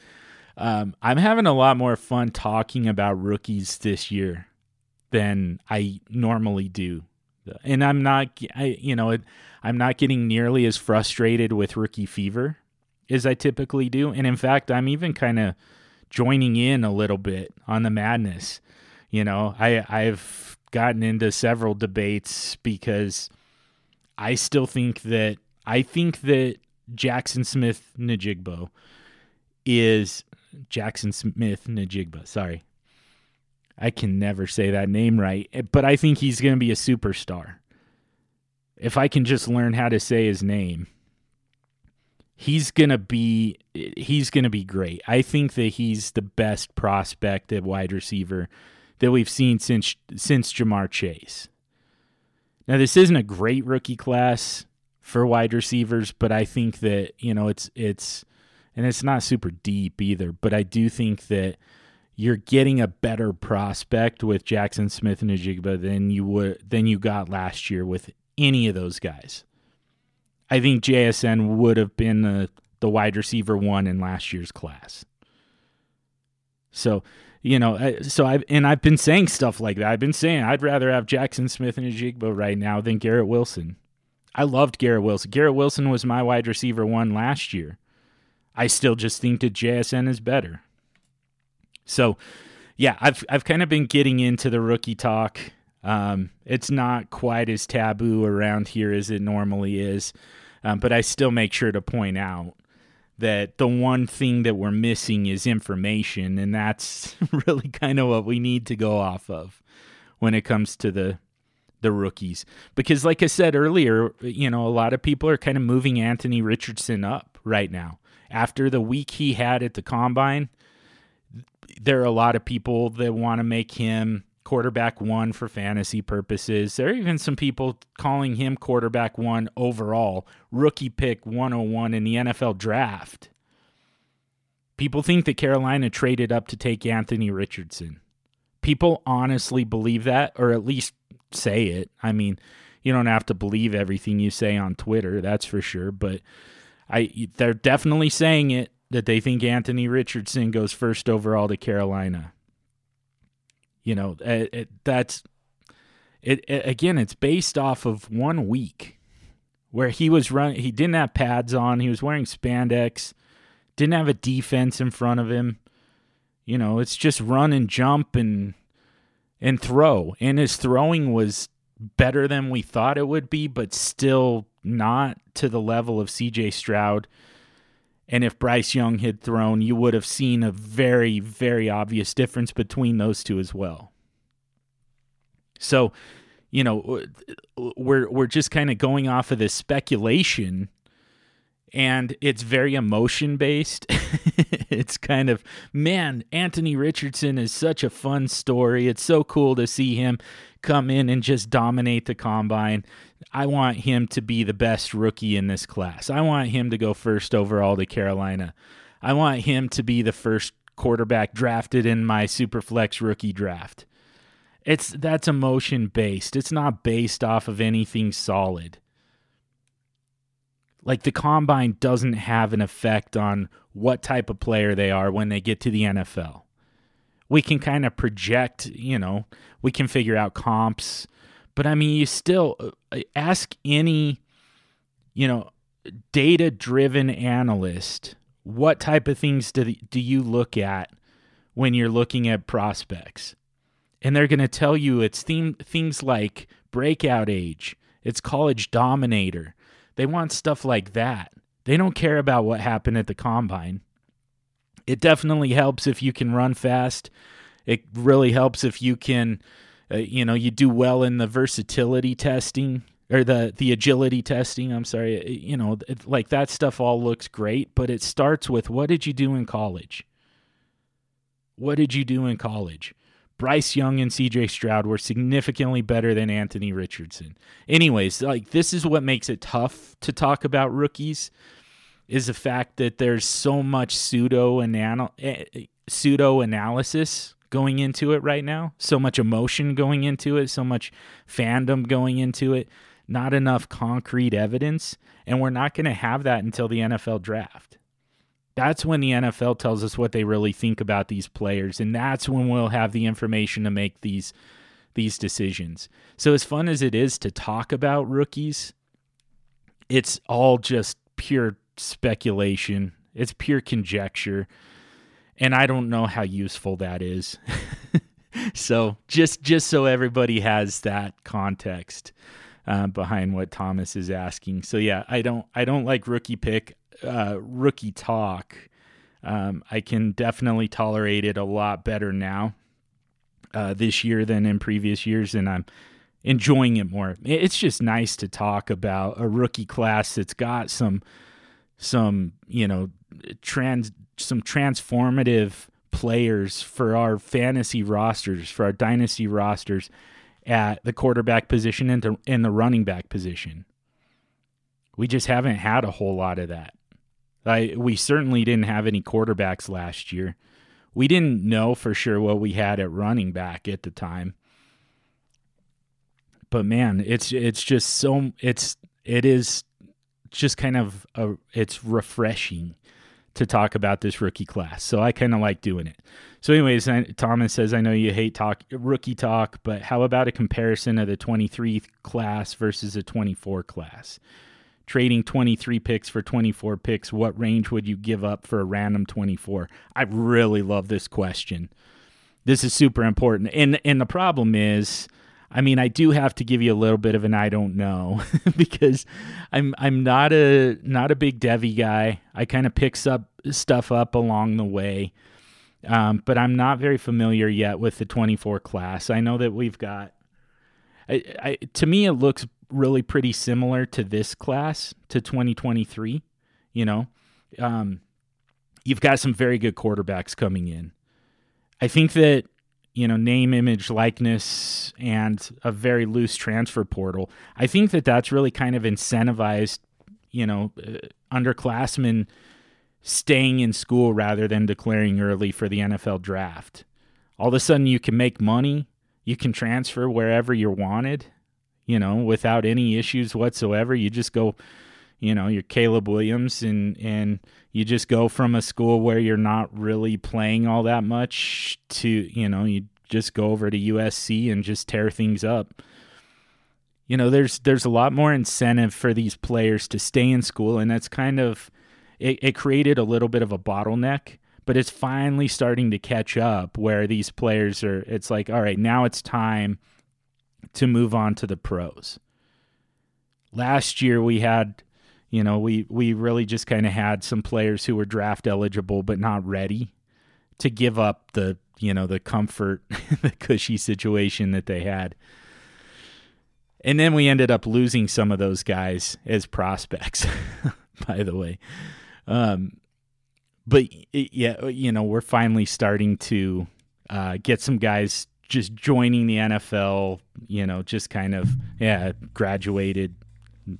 Um, I'm having a lot more fun talking about rookies this year than I normally do and I'm not, I, you know, I'm not getting nearly as frustrated with rookie fever as I typically do. And in fact, I'm even kind of joining in a little bit on the madness. You know, I I've gotten into several debates because I still think that I think that Jackson Smith-Njigba is Jackson Smith-Njigba. Sorry, I can never say that name right, eh, but I think he's going to be a superstar. If I can just learn how to say his name, he's going to be eh, he's going to be great. I think that he's the best prospect at wide receiver that we've seen since since Ja'Marr Chase. Now this isn't a great rookie class for wide receivers, but I think that, you know, it's it's and it's not super deep either, but I do think that you're getting a better prospect with Jackson Smith-Njigba than you would than you got last year with any of those guys. I think JSN would have been the the wide receiver one in last year's class. So, you know, so I've and I've been saying stuff like that. I've been saying I'd rather have Jackson Smith-Njigba right now than Garrett Wilson. I loved Garrett Wilson. Garrett Wilson was my wide receiver one last year. I still just think that JSN is better. So, yeah, I've I've kind of been getting into the rookie talk. Um, it's not quite as taboo around here as it normally is, um, but I still make sure to point out that the one thing that we're missing is information, and that's really kind of what we need to go off of when it comes to the the rookies. Because, like I said earlier, you know, a lot of people are kind of moving Anthony Richardson up right now after the week he had at the combine there are a lot of people that want to make him quarterback one for fantasy purposes. There are even some people calling him quarterback one overall, rookie pick 101 in the NFL draft. People think that Carolina traded up to take Anthony Richardson. People honestly believe that, or at least say it. I mean, you don't have to believe everything you say on Twitter, that's for sure, but I they're definitely saying it that they think Anthony Richardson goes first overall to Carolina. You know, it, it, that's it, it, again. It's based off of one week where he was running. He didn't have pads on. He was wearing spandex. Didn't have a defense in front of him. You know, it's just run and jump and and throw. And his throwing was better than we thought it would be, but still not to the level of CJ Stroud and if Bryce Young had thrown, you would have seen a very, very obvious difference between those two as well. So, you know, we're we're just kind of going off of this speculation and it's very emotion based. it's kind of, man, Anthony Richardson is such a fun story. It's so cool to see him come in and just dominate the combine. I want him to be the best rookie in this class. I want him to go first overall to Carolina. I want him to be the first quarterback drafted in my Superflex rookie draft. It's that's emotion based. It's not based off of anything solid. Like the combine doesn't have an effect on what type of player they are when they get to the NFL. We can kind of project, you know, we can figure out comps but I mean, you still uh, ask any, you know, data driven analyst what type of things do, do you look at when you're looking at prospects? And they're going to tell you it's theme, things like breakout age, it's college dominator. They want stuff like that. They don't care about what happened at the combine. It definitely helps if you can run fast. It really helps if you can uh, you know, you do well in the versatility testing or the the agility testing. I'm sorry, uh, you know, like that stuff all looks great, but it starts with what did you do in college? What did you do in college? Bryce Young and CJ Stroud were significantly better than Anthony Richardson. Anyways, like this is what makes it tough to talk about rookies is the fact that there's so much pseudo anal- eh, pseudo analysis going into it right now, so much emotion going into it, so much fandom going into it, not enough concrete evidence, and we're not going to have that until the NFL draft. That's when the NFL tells us what they really think about these players, and that's when we'll have the information to make these these decisions. So as fun as it is to talk about rookies, it's all just pure speculation. It's pure conjecture. And I don't know how useful that is. so just just so everybody has that context uh, behind what Thomas is asking. So yeah, I don't I don't like rookie pick, uh, rookie talk. Um, I can definitely tolerate it a lot better now uh, this year than in previous years, and I'm enjoying it more. It's just nice to talk about a rookie class that's got some some you know trans some transformative players for our fantasy rosters for our dynasty rosters at the quarterback position and the, and the running back position. We just haven't had a whole lot of that. I, we certainly didn't have any quarterbacks last year. We didn't know for sure what we had at running back at the time. But man, it's it's just so it's it is just kind of a, it's refreshing to talk about this rookie class. So I kind of like doing it. So, anyways, Thomas says, I know you hate talk rookie talk, but how about a comparison of the 23 class versus the 24 class? Trading 23 picks for 24 picks, what range would you give up for a random 24? I really love this question. This is super important. And and the problem is I mean, I do have to give you a little bit of an I don't know because I'm I'm not a not a big Devy guy. I kind of picks up stuff up along the way, um, but I'm not very familiar yet with the 24 class. I know that we've got. I, I, to me, it looks really pretty similar to this class to 2023. You know, um, you've got some very good quarterbacks coming in. I think that you know name image likeness and a very loose transfer portal i think that that's really kind of incentivized you know uh, underclassmen staying in school rather than declaring early for the NFL draft all of a sudden you can make money you can transfer wherever you're wanted you know without any issues whatsoever you just go you know, you're Caleb Williams and and you just go from a school where you're not really playing all that much to, you know, you just go over to USC and just tear things up. You know, there's there's a lot more incentive for these players to stay in school and that's kind of it, it created a little bit of a bottleneck, but it's finally starting to catch up where these players are it's like, all right, now it's time to move on to the pros. Last year we had you know, we we really just kind of had some players who were draft eligible but not ready to give up the you know the comfort, the cushy situation that they had. And then we ended up losing some of those guys as prospects, by the way. Um, but yeah, you know, we're finally starting to uh, get some guys just joining the NFL. You know, just kind of yeah, graduated,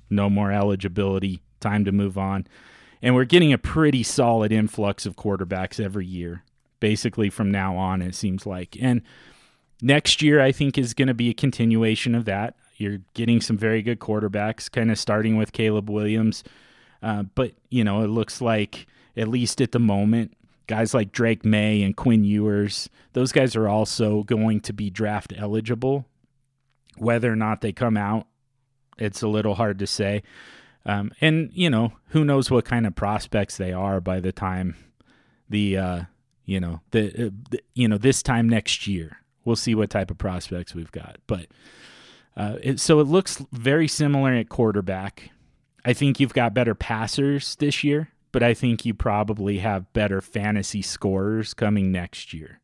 no more eligibility time to move on. And we're getting a pretty solid influx of quarterbacks every year, basically from now on, it seems like. And next year, I think, is going to be a continuation of that. You're getting some very good quarterbacks, kind of starting with Caleb Williams. Uh, but, you know, it looks like, at least at the moment, guys like Drake Maye and Quinn Ewers, those guys are also going to be draft eligible. Whether or not they come out, it's a little hard to say. Um, and you know, who knows what kind of prospects they are by the time the uh, you know the, uh, the, you know this time next year. We'll see what type of prospects we've got, but uh, it, so it looks very similar at quarterback. I think you've got better passers this year, but I think you probably have better fantasy scorers coming next year.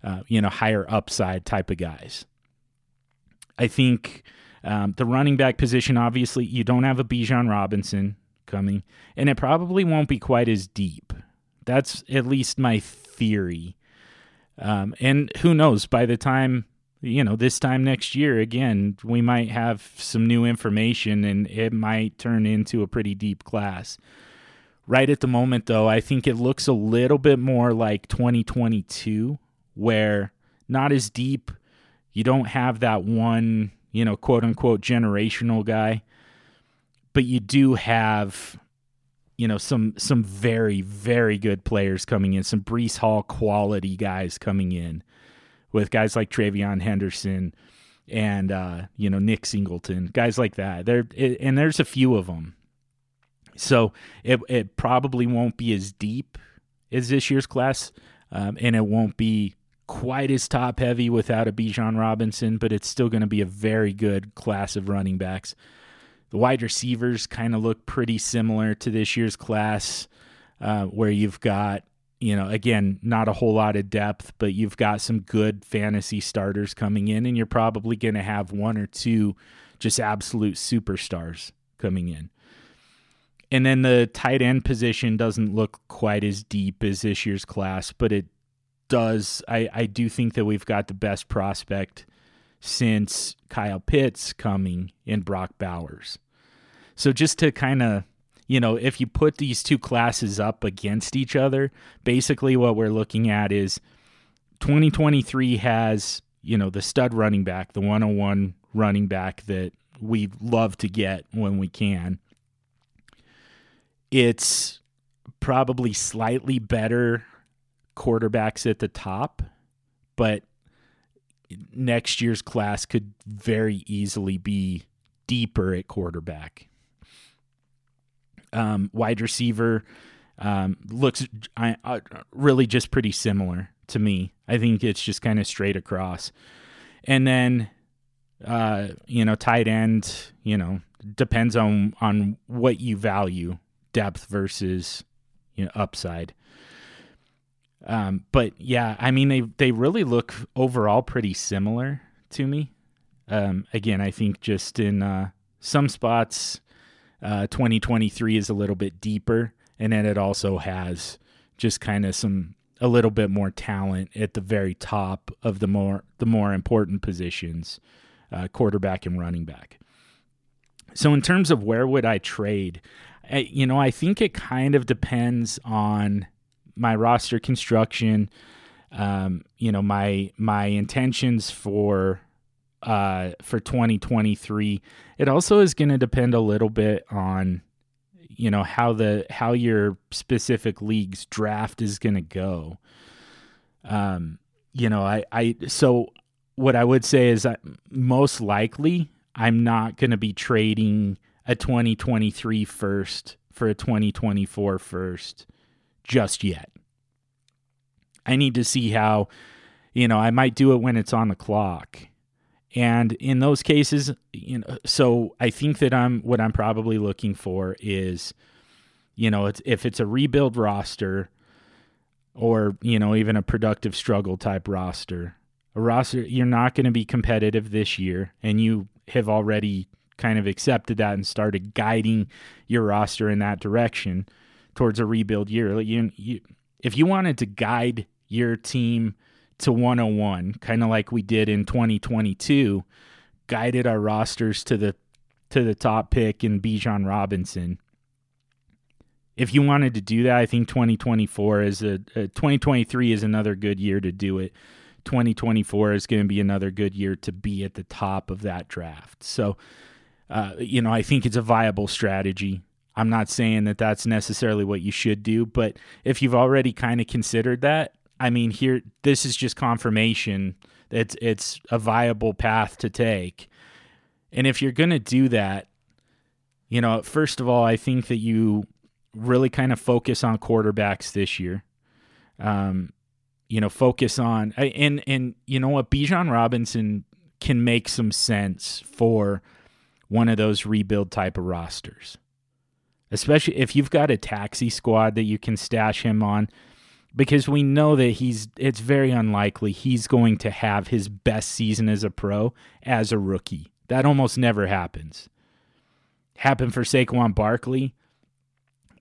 Uh, you know, higher upside type of guys. I think um, the running back position, obviously, you don't have a Bijan Robinson coming, and it probably won't be quite as deep. That's at least my theory. Um, and who knows, by the time, you know, this time next year, again, we might have some new information and it might turn into a pretty deep class. Right at the moment, though, I think it looks a little bit more like 2022, where not as deep. You don't have that one, you know, quote unquote generational guy, but you do have, you know, some some very very good players coming in, some Breece Hall quality guys coming in, with guys like TreVeyon Henderson and uh, you know Nick Singleton, guys like that. There and there's a few of them so it it probably won't be as deep as this year's class, um, and it won't be quite as top heavy without a Bijan Robinson, but it's still going to be a very good class of running backs. The wide receivers kind of look pretty similar to this year's class, uh, where you've got you know, again, not a whole lot of depth, but you've got some good fantasy starters coming in, and you're probably going to have one or two just absolute superstars coming in. And then the tight end position doesn't look quite as deep as this year's class, but it does. I, I do think that we've got the best prospect since Kyle Pitts coming in Brock Bowers. So just to kind of, you know, if you put these two classes up against each other, basically what we're looking at is 2023 has, you know, the stud running back, the 101 running back that we love to get when we can it's probably slightly better quarterbacks at the top, but next year's class could very easily be deeper at quarterback. Um, wide receiver um, looks uh, really just pretty similar to me. I think it's just kind of straight across. And then, uh, you know, tight end, you know, depends on on what you value depth versus you know upside. Um, but yeah, I mean they they really look overall pretty similar to me. Um, again, I think just in uh, some spots, uh, 2023 is a little bit deeper, and then it also has just kind of some a little bit more talent at the very top of the more the more important positions, uh, quarterback and running back. So in terms of where would I trade, you know, I think it kind of depends on my roster construction. Um, you know, my my intentions for uh, for 2023. It also is going to depend a little bit on you know how the how your specific league's draft is going to go. Um, you know, I I so what I would say is that most likely I'm not going to be trading a 2023 first for a 2024 first just yet. I need to see how, you know, I might do it when it's on the clock. And in those cases, you know, so I think that I'm what I'm probably looking for is, you know, it's if it's a rebuild roster or, you know, even a productive struggle type roster, a roster you're not going to be competitive this year and you have already kind of accepted that and started guiding your roster in that direction towards a rebuild year. You, you, if you wanted to guide your team to 101, kind of like we did in 2022, guided our rosters to the to the top pick in Bijan Robinson. If you wanted to do that, I think 2024 is a, a 2023 is another good year to do it. 2024 is going to be another good year to be at the top of that draft. So uh, you know, I think it's a viable strategy. I'm not saying that that's necessarily what you should do, but if you've already kind of considered that, I mean, here this is just confirmation that it's a viable path to take. And if you're going to do that, you know, first of all, I think that you really kind of focus on quarterbacks this year. Um, you know, focus on and and you know what, Bijan Robinson can make some sense for one of those rebuild type of rosters. Especially if you've got a taxi squad that you can stash him on. because we know that he's it's very unlikely he's going to have his best season as a pro as a rookie. That almost never happens. Happened for Saquon Barkley.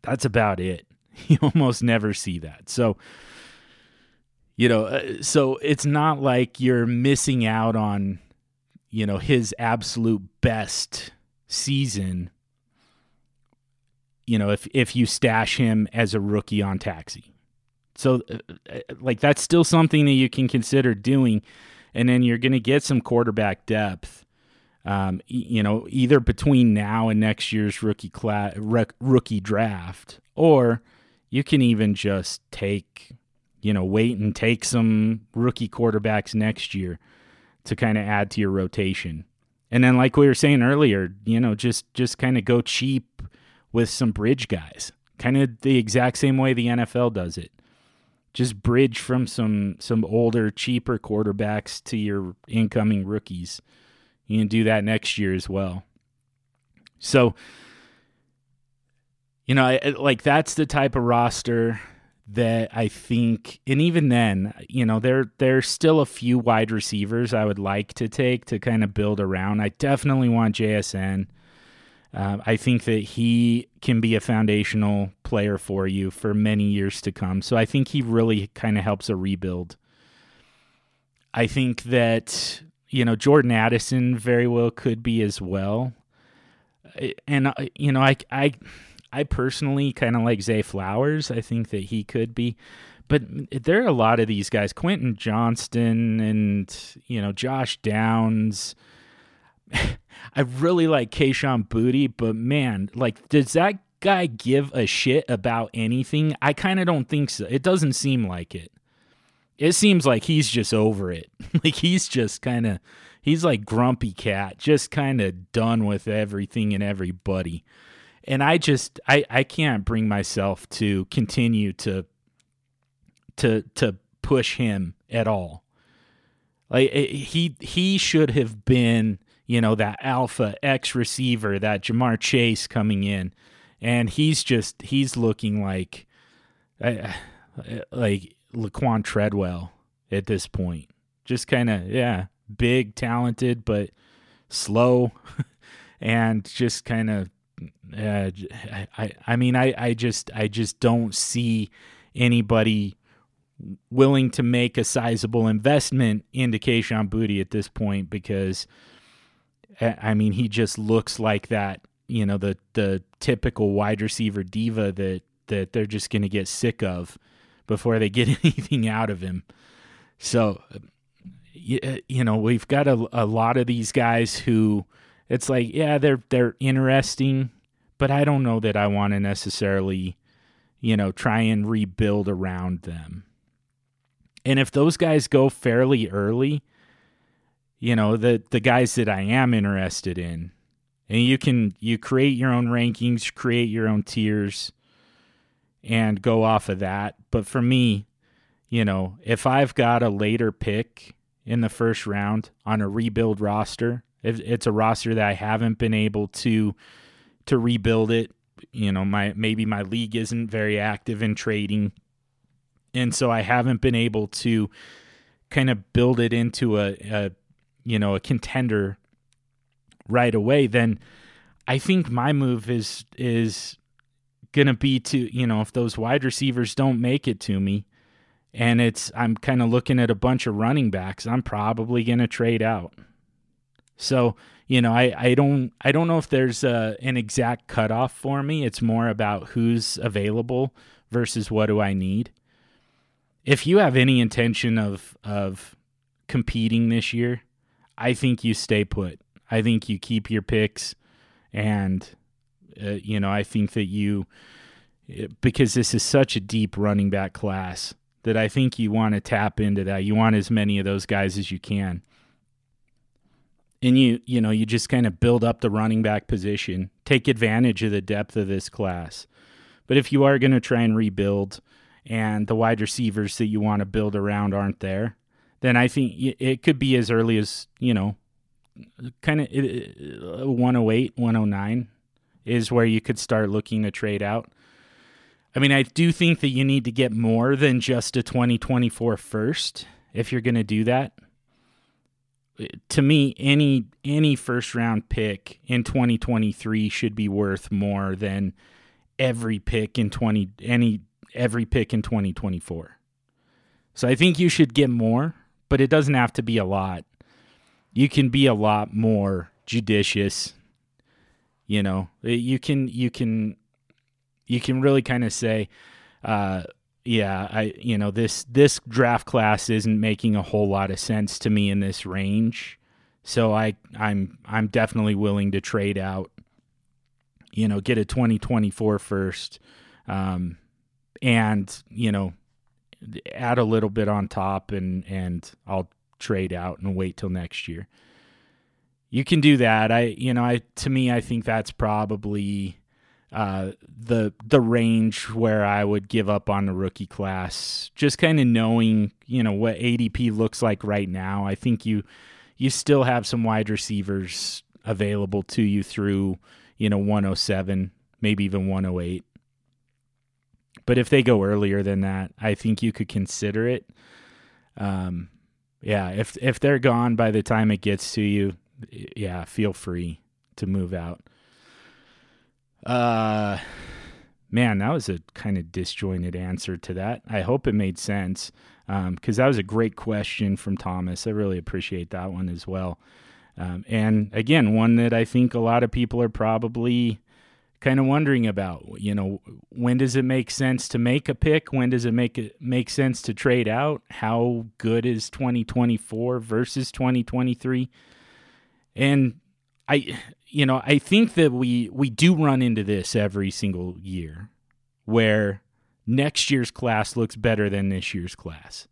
That's about it. You almost never see that. So you know, uh, so it's not like you're missing out on you know his absolute best season you know if if you stash him as a rookie on taxi so, uh, uh, like, that's still something that you can consider doing. And then you're going to get some quarterback depth, um, you know, either between now and next year's rookie class, rookie draft, or you can even just take, you know, wait and take some rookie quarterbacks next year to kind of add to your rotation. And then, like we were saying earlier, you know, just just kind of go cheap with some bridge guys, kind of the exact same way the NFL does it just bridge from some some older, cheaper quarterbacks to your incoming rookies. You can do that next year as well. So, you know, like that's the type of roster that I think, and even then, you know, there there's still a few wide receivers I would like to take to kind of build around. I definitely want JSN. Uh, I think that he can be a foundational player for you for many years to come. So I think he really kind of helps a rebuild. I think that, you know, Jordan Addison very well could be as well. And, uh, you know, I, I, I personally kind of like Zay Flowers. I think that he could be. But there are a lot of these guys, Quentin Johnston and, you know, Josh Downs. I really like Kayshon Boutte, but man, like, does that guy give a shit about anything? I kind of don't think so. It doesn't seem like it. It seems like he's just over it. like he's just kind of he's like grumpy cat, just kind of done with everything and everybody. And I just I I can't bring myself to continue to to to push him at all. Like he he should have been you know, that alpha X receiver, that Ja'Marr Chase coming in. And he's just, he's looking like, uh, like Laquon Treadwell at this point. Just kind of, yeah, big, talented, but slow. and just kind of, uh, I, I mean, I, I just, I just don't see anybody willing to make a sizable investment into Kayshon Boutte at this point because I mean, he just looks like that, you know, the the typical wide receiver diva that that they're just going to get sick of before they get anything out of him. So, you know, we've got a, a lot of these guys who it's like, yeah, they're they're interesting, but I don't know that I want to necessarily, you know, try and rebuild around them. And if those guys go fairly early, you know the the guys that I am interested in. And you can you create your own rankings, create your own tiers and go off of that. But for me, you know, if I've got a later pick in the first round on a rebuild roster, if it's a roster that I haven't been able to to rebuild it, you know, my maybe my league isn't very active in trading. And so I haven't been able to kind of build it into a, a you know, a contender right away, then I think my move is is going to be to, you know, if those wide receivers don't make it to me and it's I'm kind of looking at a bunch of running backs, I'm probably going to trade out. So, you know, I, I don't I don't know if there's a, an exact cutoff for me. It's more about who's available versus what do I need. If you have any intention of of competing this year, I think you stay put. I think you keep your picks, and uh, you know I think that you uh, because this is such a deep running back class that I think you want to tap into that. You want as many of those guys as you can. And you you know, you just kind of build up the running back position, take advantage of the depth of this class. But if you are going to try and rebuild and the wide receivers that you want to build around aren't there, then I think it could be as early as, you know, kind of uh, 108, 109 is where you could start looking to trade out. I mean, I do think that you need to get more than just a 2024 first if you're going to do that. To me, any any first round pick in 2023 should be worth more than every pick in 20 any every pick in 2024. So I think you should get more, but it doesn't have to be a lot. You can be a lot more judicious. You know, you can you can you can really kind of say, uh, yeah, I you know this this draft class isn't making a whole lot of sense to me in this range, so I I'm I'm definitely willing to trade out. You know, get a 2024 first, um, and you know, add a little bit on top, and and I'll trade out and wait till next year. You can do that. I you know I to me I think that's probably uh, the the range where I would give up on the rookie class. Just kind of knowing, you know, what ADP looks like right now. I think you you still have some wide receivers available to you through, you know, 107, maybe even 108. But if they go earlier than that, I think you could consider it. Um, yeah, if if they're gone by the time it gets to you, yeah, feel free to move out. Uh, man, that was a kind of disjointed answer to that. I hope it made sense Um, because um, that was a great question from Thomas. I really appreciate that one as well. Um, and again, one that I think a lot of people are probably kind of wondering about. You know, when does it make sense to make a pick? When does it make it make sense to trade out? How good is 2024 versus 2023? And I you know, I think that we we do run into this every single year where next year's class looks better than this year's class.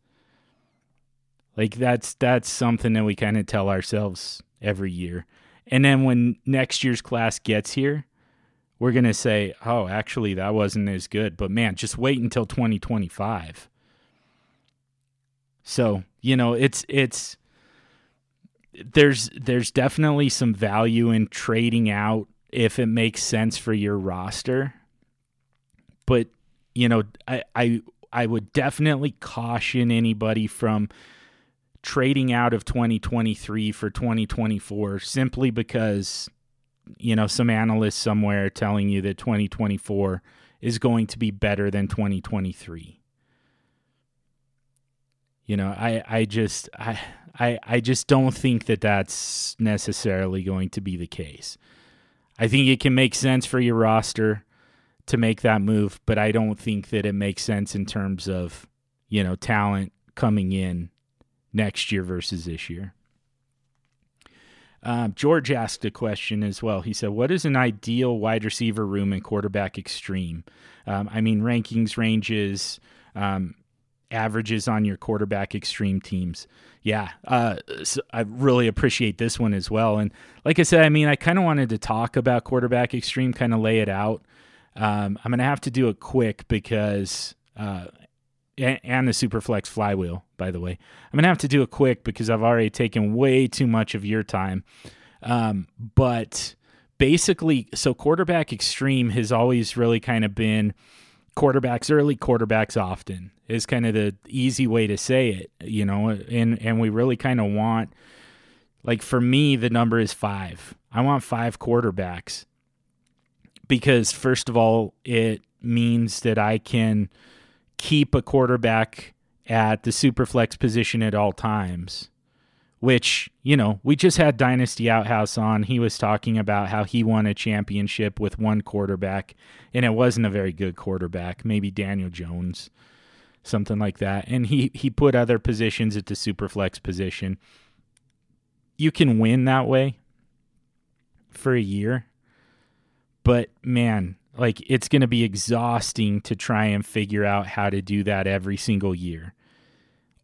Like that's that's something that we kind of tell ourselves every year. And then when next year's class gets here, we're going to say, "Oh, actually that wasn't as good." But man, just wait until 2025. So, you know, it's it's there's there's definitely some value in trading out if it makes sense for your roster. But you know, I I I would definitely caution anybody from trading out of 2023 for 2024 simply because you know some analyst somewhere telling you that 2024 is going to be better than 2023 you know i i just i I, I just don't think that that's necessarily going to be the case. I think it can make sense for your roster to make that move, but I don't think that it makes sense in terms of, you know, talent coming in next year versus this year. Um, George asked a question as well. He said, What is an ideal wide receiver room and Quarterback Xtreme? Um, I mean, rankings ranges, um, averages on your Quarterback Xtreme teams. Yeah, uh, so I really appreciate this one as well. And like I said, I mean, I kind of wanted to talk about Quarterback Xtreme, kind of lay it out. Um, I'm going to have to do it quick because, uh, and, and the Superflex flywheel, by the way. I'm going to have to do it quick because I've already taken way too much of your time. Um, but basically, so Quarterback Xtreme has always really kind of been quarterbacks early, quarterbacks often is kind of the easy way to say it, you know, and and we really kind of want like for me the number is 5. I want 5 quarterbacks because first of all it means that I can keep a quarterback at the super flex position at all times which, you know, we just had Dynasty Outhouse on. He was talking about how he won a championship with one quarterback, and it wasn't a very good quarterback, maybe Daniel Jones, something like that. And he, he put other positions at the superflex position. You can win that way for a year, but man, like it's going to be exhausting to try and figure out how to do that every single year.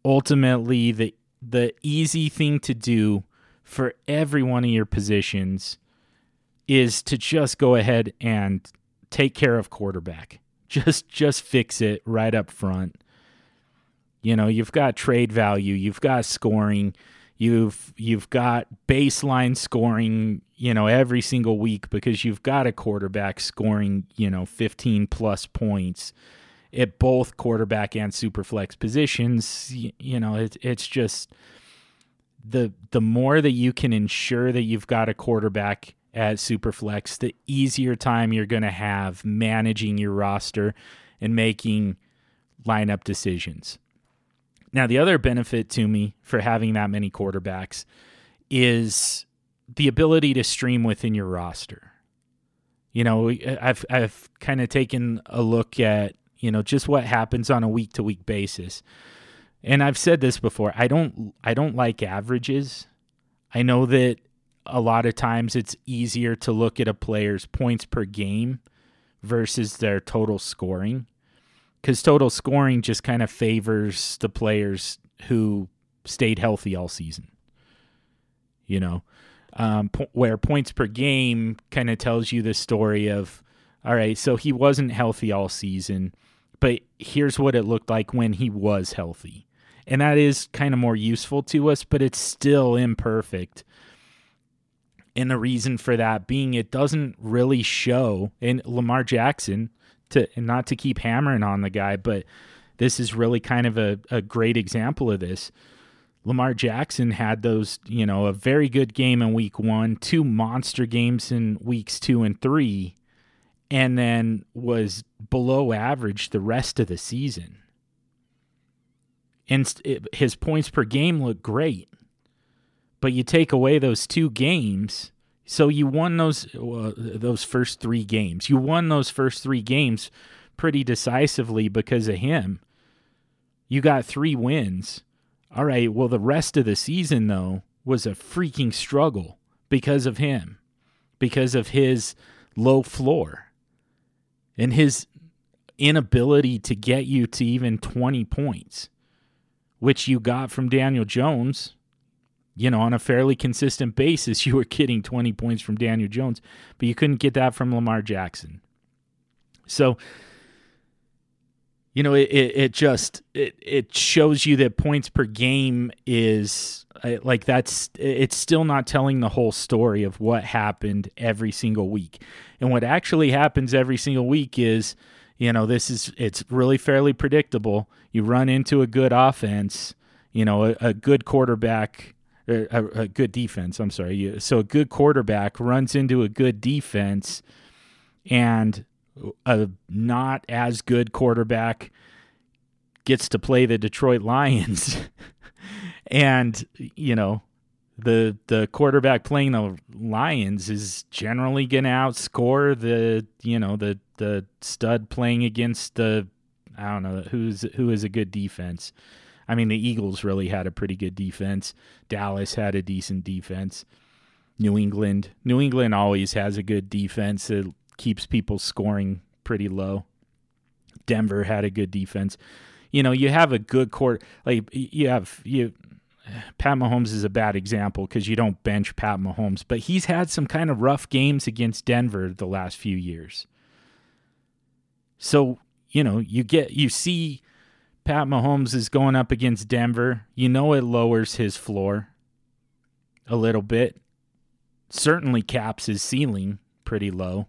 Ultimately, the the easy thing to do for every one of your positions is to just go ahead and take care of quarterback. Just just fix it right up front. You know, you've got trade value, you've got scoring, You've you've got baseline scoring, you know, every single week because you've got a quarterback scoring, you know, 15 plus points at both quarterback and super flex positions. You, you know, it, it's just the the more that you can ensure that you've got a quarterback at Superflex, the easier time you're going to have managing your roster and making lineup decisions. Now, the other benefit to me for having that many quarterbacks is the ability to stream within your roster. You know, I've I've kind of taken a look at, you know, just what happens on a week to week basis. And I've said this before, I don't I don't like averages. I know that a lot of times it's easier to look at a player's points per game versus their total scoring because total scoring just kind of favors the players who stayed healthy all season. You know, um, po- where points per game kind of tells you the story of, all right, so he wasn't healthy all season, but here's what it looked like when he was healthy. And that is kind of more useful to us, but it's still imperfect and the reason for that being it doesn't really show in Lamar Jackson to not to keep hammering on the guy, but this is really kind of a, a great example of this. Lamar Jackson had those, you know, a very good game in week one, two monster games in weeks two and three, and then was below average the rest of the season. And his points per game looked great but you take away those two games. So you won those those first three games. You won those first three games pretty decisively because of him. You got three wins. All right. Well, the rest of the season though was a freaking struggle because of him, because of his low floor, and his inability to get you to even 20 points, which you got from Daniel Jones you know, on a fairly consistent basis, you were getting 20 points from Daniel Jones, but you couldn't get that from Lamar Jackson. So, you know, it, it, it just it, it shows you that points per game is uh, like that's it's still not telling the whole story of what happened every single week. And what actually happens every single week is, you know, this is it's really fairly predictable. You run into a good offense, you know, a, a good quarterback uh, a, a good defense. I'm sorry. So a good quarterback runs into a good defense, and a not as good quarterback gets to play the Detroit Lions, and you know the the quarterback playing the Lions is generally going to outscore the you know the the stud playing against the I don't know who's who is a good defense. I mean, the Eagles really had a pretty good defense. Dallas had a decent defense. New England, New England always has a good defense. It keeps people scoring pretty low. Denver had a good defense. You know, you have a good court. Like you have you. Pat Mahomes is a bad example because you don't bench Pat Mahomes, but he's had some kind of rough games against Denver the last few years. So you know, you get you see Pat Mahomes is going up against Denver, you know it lowers his floor a little bit. Certainly caps his ceiling pretty low.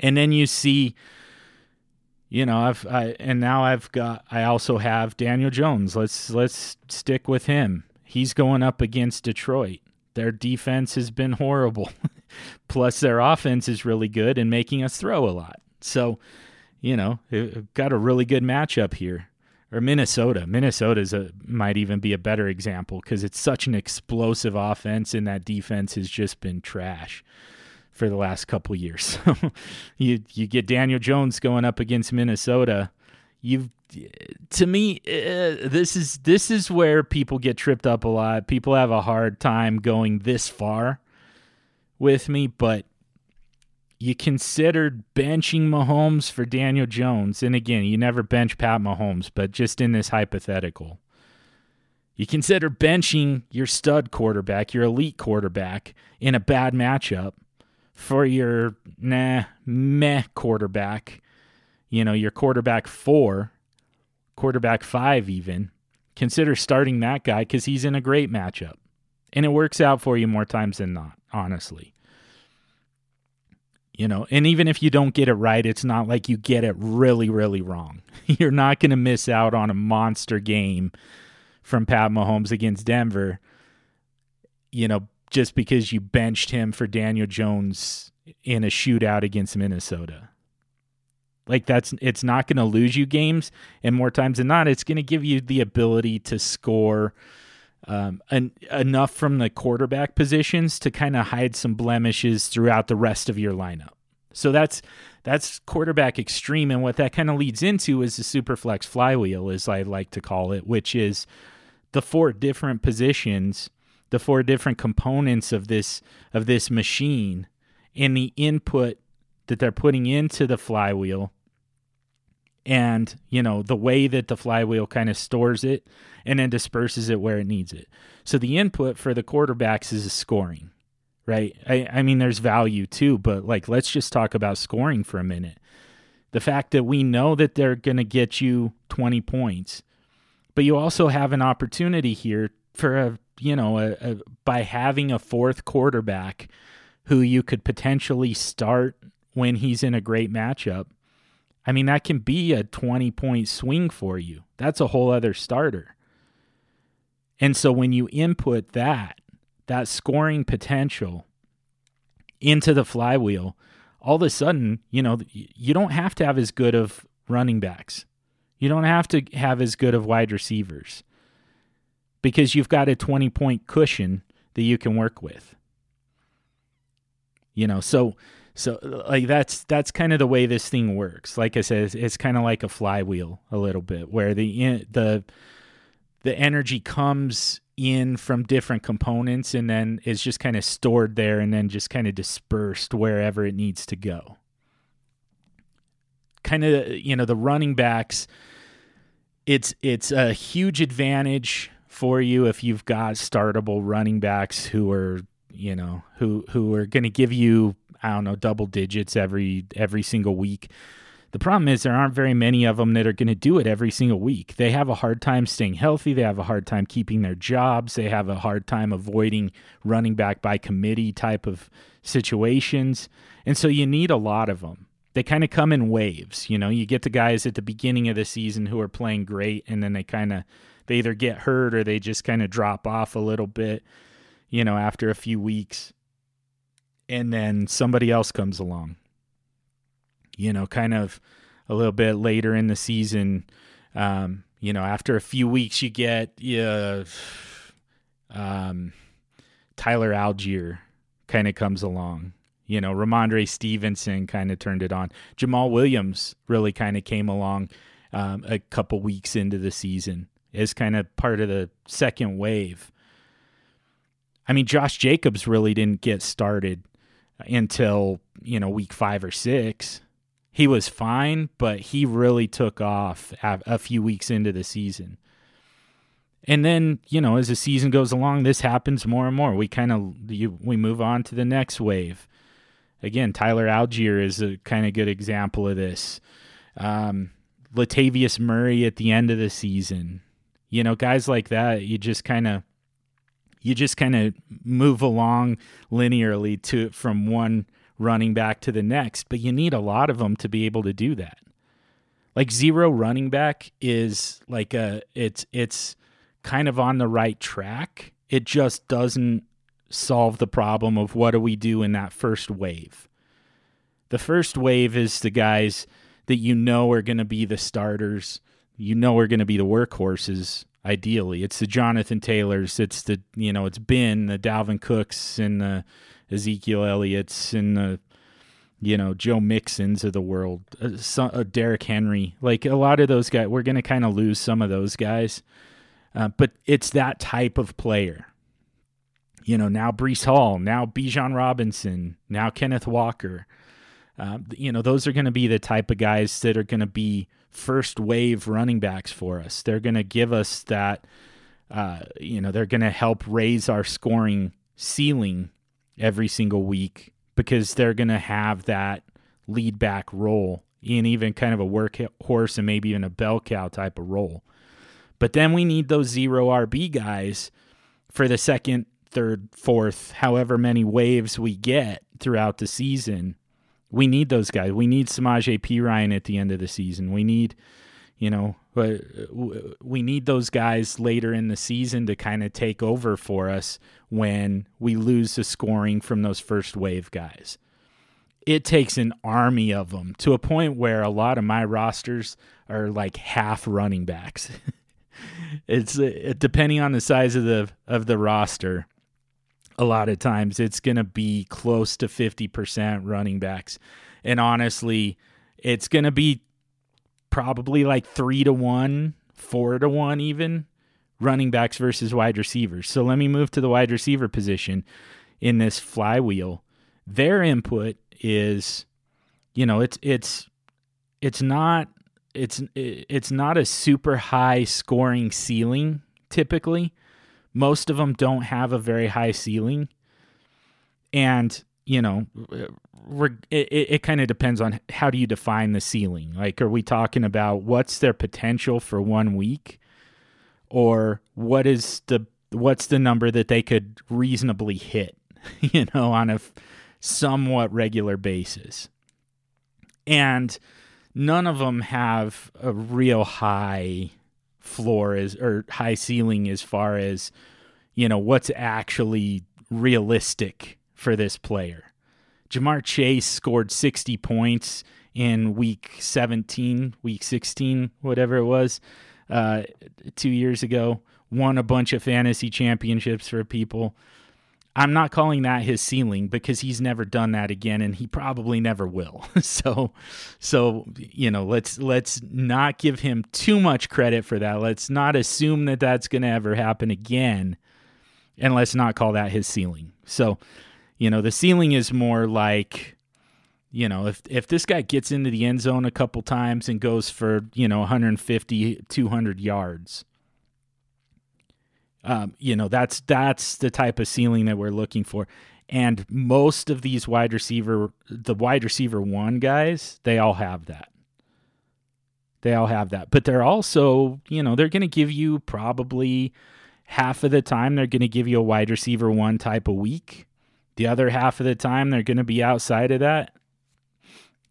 And then you see you know, I've I and now I've got I also have Daniel Jones. Let's let's stick with him. He's going up against Detroit. Their defense has been horrible. Plus their offense is really good and making us throw a lot. So you know, uh, got a really good matchup here. Or Minnesota. Minnesota's a, might even be a better example because it's such an explosive offense, and that defense has just been trash for the last couple years. you you get Daniel Jones going up against Minnesota. You've to me uh, this is this is where people get tripped up a lot. People have a hard time going this far with me, but you considered benching Mahomes for Daniel Jones. And again, you never bench Pat Mahomes, but just in this hypothetical. You consider benching your stud quarterback, your elite quarterback, in a bad matchup for your nah, meh quarterback, you know, your quarterback four, quarterback five, even, consider starting that guy because he's in a great matchup. And it works out for you more times than not, honestly. You know, and even if you don't get it right, it's not like you get it really, really wrong. You're not going to miss out on a monster game from Pat Mahomes against Denver, you know, just because you benched him for Daniel Jones in a shootout against Minnesota. Like that's it's not going to lose you games, and more times than not, it's going to give you the ability to score um, en- enough from the quarterback positions to kind of hide some blemishes throughout the rest of your lineup. So that's that's Quarterback Xtreme, and what that kind of leads into is the superflex flywheel, as I like to call it, which is the four different positions, the four different components of this of this machine, and the input that they're putting into the flywheel and you know the way that the flywheel kind of stores it and then disperses it where it needs it. So the input for the quarterbacks is scoring right? I, I mean there's value too but like let's just talk about scoring for a minute. The fact that we know that they're going to get you 20 points but you also have an opportunity here for a you know a, a, by having a fourth quarterback who you could potentially start when he's in a great matchup I mean, that can be a 20 point swing for you. That's a whole other starter. And so when you input that, that scoring potential into the flywheel, all of a sudden, you know, you don't have to have as good of running backs. You don't have to have as good of wide receivers because you've got a 20 point cushion that you can work with. You know, so so like that's that's kind of the way this thing works. Like I said, it's, it's kind of like a flywheel a little bit, where the the the energy comes in from different components and then is just kind of stored there and then just kind of dispersed wherever it needs to go. Kind of you know the running backs. It's it's a huge advantage for you if you've got startable running backs who are you know who who are going to give you I don't know, double digits every every single week. The problem is there aren't very many of them that are going to do it every single week. They have a hard time staying healthy. They have a hard time keeping their jobs. They have a hard time avoiding running back by committee type of situations. And so you need a lot of them. They kind of come in waves. You know, you get the guys at the beginning of the season who are playing great, and then they kind of they either get hurt or they just kind of drop off a little bit. You know, after a few weeks and then somebody else comes along. You know, kind of a little bit later in the season. Um, you know, after a few weeks, you get uh, um, Tyler Allgeier kind of comes along. You know, Rhamondre Stevenson kind of turned it on. Jamaal Williams really kind of came along um, a couple weeks into the season as kind of part of the second wave. I mean, Josh Jacobs really didn't get started until you know week five or six. He was fine, but he really took off a few weeks into the season. And then you know, as the season goes along, this happens more and more. We kind of we move on to the next wave. Again, Tyler Allgeier is a kind of good example of this. Um, Latavius Murray at the end of the season. You know, guys like that, you just kind of you just kind of move along linearly to from one running back to the next, but you need a lot of them to be able to do that. Like zero running back is like a it's it's kind of on the right track. It just doesn't solve the problem of what do we do in that first wave. The first wave is the guys that you know are going to be the starters, you know are going to be the workhorses ideally. It's the Jonathan Taylors, it's the you know, it's Ben, the Dalvin Cooks and the Ezekiel Elliott's and the you know, Joe Mixons of the world, uh, some, uh, Derrick Henry. Like a lot of those guys, we're going to kind of lose some of those guys. Uh, but it's that type of player. You know, now Breece Hall, now Bijan Robinson, now Kenneth Walker. Uh, you know, those are going to be the type of guys that are going to be first wave running backs for us. They're going to give us that, uh, you know, they're going to help raise our scoring ceiling every single week because they're going to have that lead back role in even kind of a workhorse and maybe even a bell cow type of role. But then we need those zero RB guys for the second, third, fourth, however many waves we get throughout the season. We need those guys. We need Samaje Perine at the end of the season. We need, you know, uh, we need those guys later in the season to kind of take over for us when we lose the scoring from those first wave guys. It takes an army of them to a point where a lot of my rosters are like half running backs. it's uh, depending on the size of the of the roster. A lot of times it's going to be close to 50% running backs. And honestly, it's going to be probably like 3 to 1, 4 to 1 even running backs versus wide receivers. So let me move to the wide receiver position in this flywheel. Their input is you know, it's it's it's not it's it's not a super high scoring ceiling typically. Most of them don't have a very high ceiling. And, you know, it, it kind of depends on how do you define the ceiling? Like, are we talking about what's their potential for one week? Or what is the what's the number that they could reasonably hit, you know, on a somewhat regular basis? And none of them have a real high floor as or high ceiling as far as you know what's actually realistic for this player. Ja'Marr Chase scored 60 points in week 17, week 16, whatever it was, uh, two years ago. Won a bunch of fantasy championships for people. I'm not calling that his ceiling because he's never done that again and he probably never will. so so you know, let's let's not give him too much credit for that. Let's not assume that that's going to ever happen again and let's not call that his ceiling. So, you know, the ceiling is more like you know, if if this guy gets into the end zone a couple times and goes for, you know, 150 200 yards, um, you know, that's that's the type of ceiling that we're looking for. And most of these wide receiver, the wide receiver one guys, they all have that. They all have that. But they're also, you know, they're going to give you probably half of the time, they're going to give you a wide receiver one type a week. The other half of the time, they're going to be outside of that.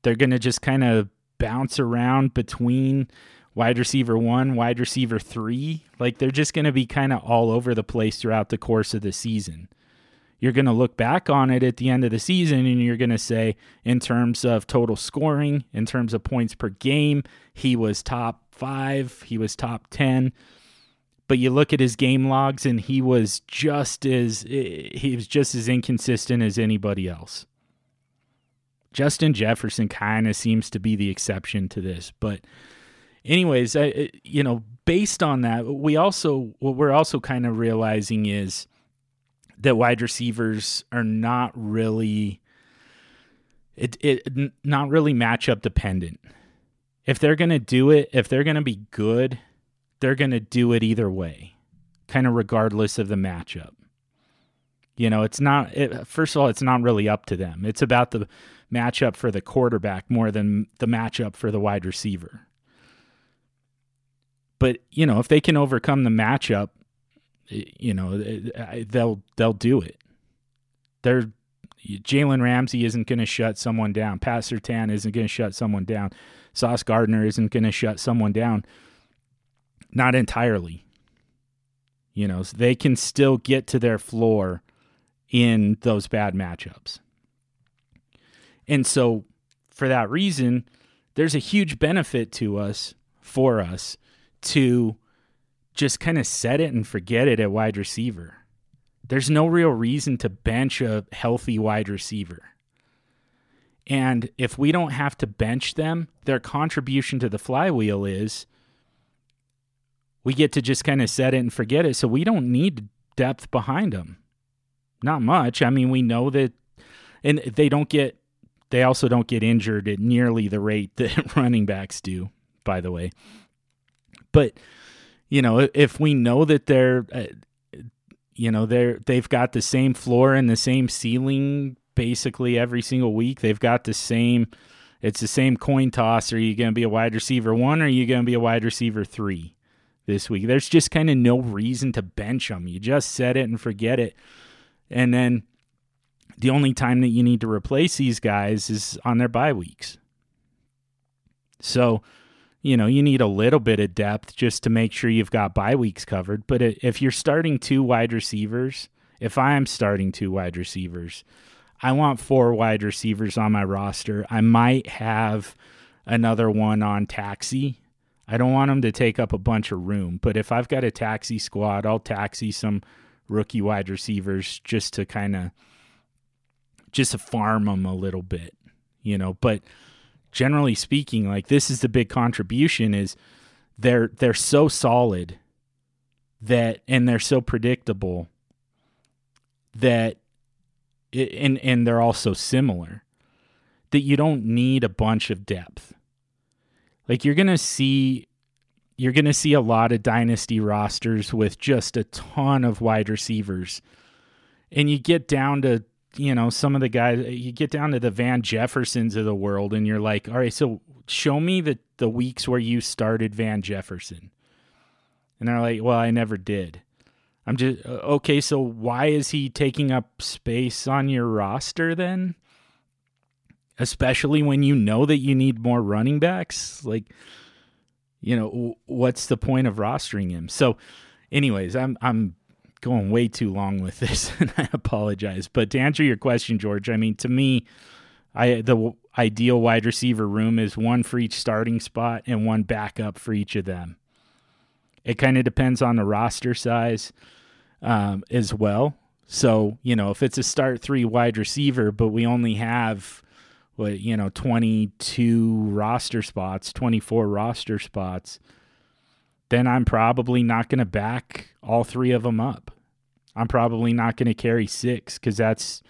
They're going to just kind of bounce around between wide receiver one, wide receiver three. Like they're just going to be kind of all over the place throughout the course of the season. You're going to look back on it at the end of the season and you're going to say, in terms of total scoring, in terms of points per game, he was top five, he was top 10. But you look at his game logs and he was just as he was just as inconsistent as anybody else. Justin Jefferson kind of seems to be the exception to this, but anyways, I, you know, based on that, we also what we're also kind of realizing is that wide receivers are not really it it not really matchup dependent. If they're going to do it, if they're going to be good, they're going to do it either way, kind of regardless of the matchup. You know, it's not it, first of all, it's not really up to them. It's about the matchup for the quarterback more than the matchup for the wide receiver. But you know, if they can overcome the matchup, you know, they'll they'll do it. They're Jalen Ramsey isn't going to shut someone down. Pat Surtain isn't going to shut someone down. Sauce Gardner isn't going to shut someone down. Not entirely. You know, so they can still get to their floor in those bad matchups. And so, for that reason, there's a huge benefit to us, for us, to just kind of set it and forget it at wide receiver. There's no real reason to bench a healthy wide receiver. And if we don't have to bench them, their contribution to the flywheel is we get to just kind of set it and forget it. So we don't need depth behind them. Not much. I mean, we know that, and they don't get, they also don't get injured at nearly the rate that running backs do, by the way. But you know, if we know that they're, uh, you know, they're they've got the same floor and the same ceiling basically every single week. They've got the same. It's the same coin toss. Are you going to be a wide receiver one or are you going to be a wide receiver three? this week. There's just kind of no reason to bench them. You just set it and forget it. And then the only time that you need to replace these guys is on their bye weeks. So, you know, you need a little bit of depth just to make sure you've got bye weeks covered. But if you're starting two wide receivers, if I'm starting two wide receivers, I want four wide receivers on my roster. I might have another one on taxi. I don't want them to take up a bunch of room, but if I've got a taxi squad, I'll taxi some rookie wide receivers just to kind of just to farm them a little bit, you know, but generally speaking, like this is the big contribution is they're they're so solid that and they're so predictable that it, and and they're also similar that you don't need a bunch of depth. Like you're going to see you're going to see a lot of dynasty rosters with just a ton of wide receivers. And you get down to, you know, some of the guys you get down to the Van Jeffersons of the world and you're like, "All right, so show me the the weeks where you started Van Jefferson." And they're like, "Well, I never did." I'm just uh, okay. So why is he taking up space on your roster then? Especially when you know that you need more running backs. Like, you know, what's the point of rostering him? So, anyways, I'm I'm going way too long with this, and I apologize. But to answer your question, George, I mean, to me, I the ideal wide receiver room is one for each starting spot and one backup for each of them. It kind of depends on the roster size um, as well. So, you know, if it's a start three wide receiver, but we only have what, you know, 22 roster spots, 24 roster spots, then I'm probably not going to back all three of them up. I'm probably not going to carry six because that's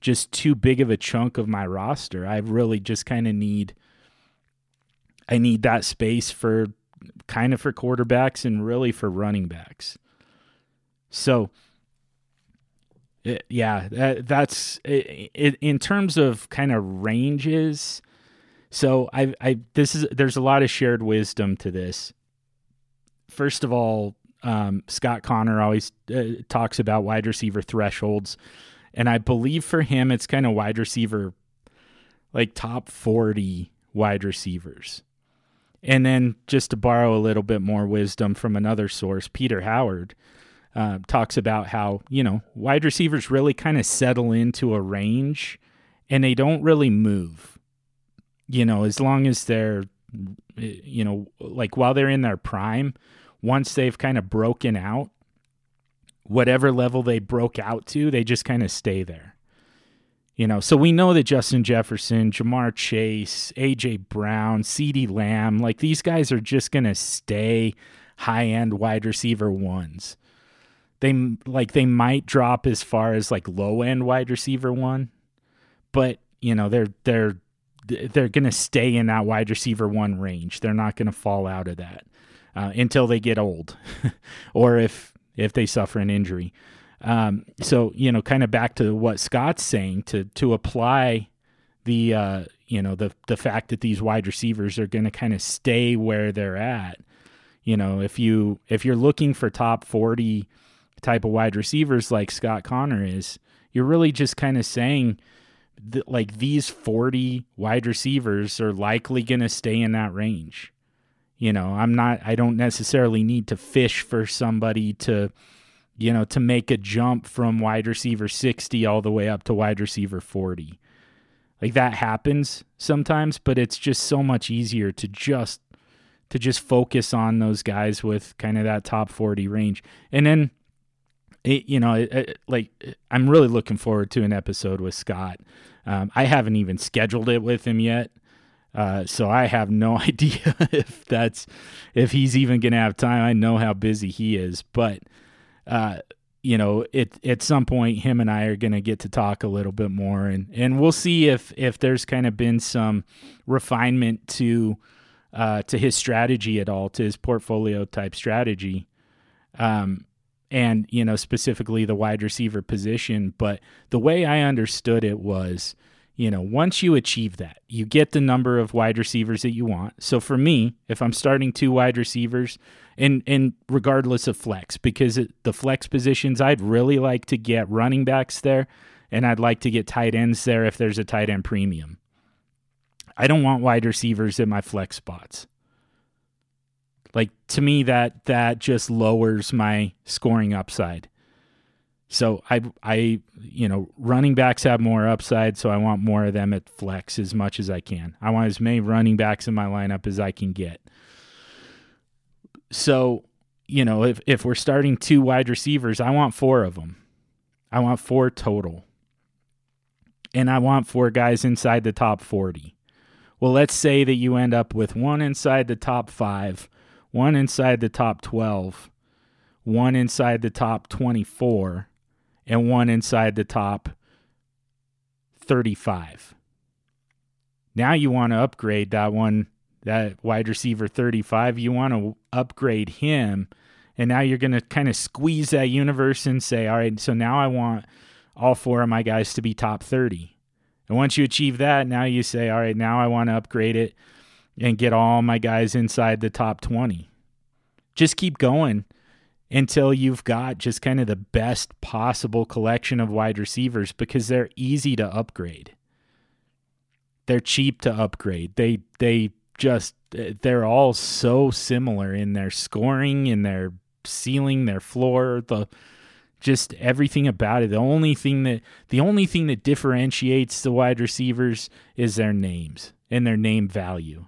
just too big of a chunk of my roster. I really just kind of need I need that space for kind of for quarterbacks and really for running backs. So, it, yeah, that, that's it, it, in terms of kind of ranges. So I, I, this is there's a lot of shared wisdom to this. First of all, um, Scott Connor always uh, talks about wide receiver thresholds, and I believe for him it's kind of wide receiver, like top forty wide receivers. And then just to borrow a little bit more wisdom from another source, Peter Howard uh, talks about how you know wide receivers really kind of settle into a range and they don't really move you know as long as they're you know like while they're in their prime once they've kind of broken out whatever level they broke out to they just kind of stay there. You know so we know that Justin Jefferson Ja'Marr Chase AJ Brown CeeDee Lamb like these guys are just going to stay high end wide receiver ones. They like they might drop as far as like low end wide receiver one, but you know they're they're they're going to stay in that wide receiver one range. They're not going to fall out of that uh, until they get old, or if if they suffer an injury. Um, so you know, kind of back to what Scott's saying to to apply the uh, you know the the fact that these wide receivers are going to kind of stay where they're at. You know, if you if you're looking for top forty type of wide receivers like Scott Connor is, you're really just kind of saying that like these 40 wide receivers are likely going to stay in that range. You know, I'm not I don't necessarily need to fish for somebody to you know, to make a jump from wide receiver 60 all the way up to wide receiver 40. Like that happens sometimes, but it's just so much easier to just to just focus on those guys with kind of that top 40 range. And then it, you know, it, it, like I'm really looking forward to an episode with Scott. Um, I haven't even scheduled it with him yet, uh, so I have no idea if that's if he's even going to have time. I know how busy he is, but uh, you know, it at some point him and I are going to get to talk a little bit more, and and we'll see if if there's kind of been some refinement to uh, to his strategy at all, to his portfolio type strategy. Um, and you know specifically the wide receiver position but the way i understood it was you know once you achieve that you get the number of wide receivers that you want so for me if i'm starting two wide receivers and and regardless of flex, because it, the flex positions, I'd really like to get running backs there, and I'd like to get tight ends there if there's a tight end premium. I don't want wide receivers in my flex spots. Like to me, that that just lowers my scoring upside. So I I you know running backs have more upside, so I want more of them at flex as much as I can. I want as many running backs in my lineup as I can get. So you know if if we're starting two wide receivers, I want four of them. I want four total, and I want four guys inside the top forty. Well, let's say that you end up with one inside the top five, one inside the top twelve, one inside the top twenty-four and one inside the top 35. Now you want to upgrade that one, that wide receiver 35. You want to upgrade him. And now you're going to kind of squeeze that universe and say, all right, so now I want all four of my guys to be top 30. And once you achieve that, now you say, all right, now I want to upgrade it and get all my guys inside the top 20. Just keep going until you've got just kind of the best possible collection of wide receivers because they're easy to upgrade. They're cheap to upgrade. They they just they're all so similar in their scoring, in their ceiling, their floor, the just everything about it. The only thing that the only thing that differentiates the wide receivers is their names and their name value.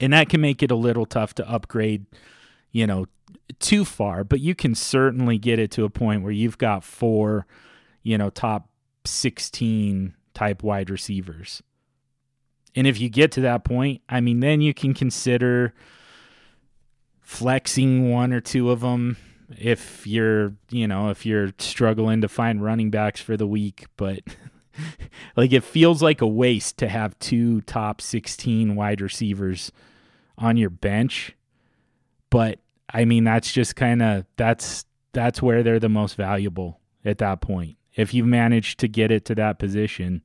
And that can make it a little tough to upgrade, you know, too far, but you can certainly get it to a point where you've got four, you know, top 16 type wide receivers. And if you get to that point, I mean, then you can consider flexing one or two of them if you're, you know, if you're struggling to find running backs for the week, but like it feels like a waste to have two top 16 wide receivers on your bench. But I mean, that's just kind of that's that's where they're the most valuable at that point. If you manage to get it to that position,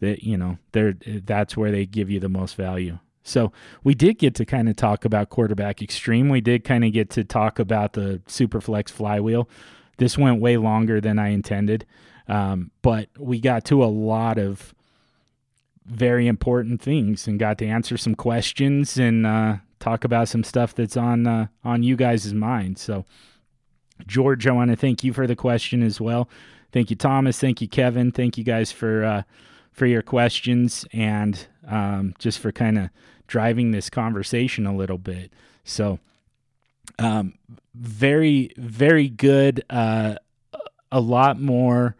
that you know, they're that's where they give you the most value. So we did get to kind of talk about Quarterback Xtreme. We did kind of get to talk about the Superflex flywheel. This went way longer than I intended, um, but we got to a lot of very important things and got to answer some questions and uh, talk about some stuff that's on uh, on you guys' mind. So, George, I want to thank you for the question as well. Thank you, Thomas. Thank you, Kevin. Thank you guys for uh, for your questions and um, just for kind of driving this conversation a little bit. So, um, very very good. Uh, a lot more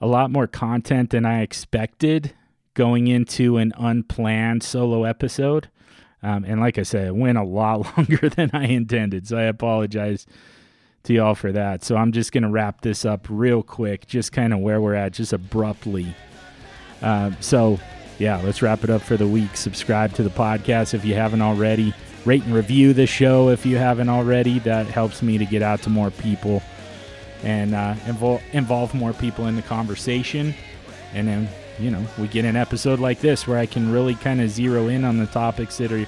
a lot more content than I expected going into an unplanned solo episode. Um, and like I said, it went a lot longer than I intended. So I apologize to y'all for that. So I'm just going to wrap this up real quick, just kind of where we're at, just abruptly. Uh, so, yeah, let's wrap it up for the week. Subscribe to the podcast if you haven't already. Rate and review the show if you haven't already. That helps me to get out to more people and uh, involve more people in the conversation. And then you know, we get an episode like this where I can really kind of zero in on the topics that are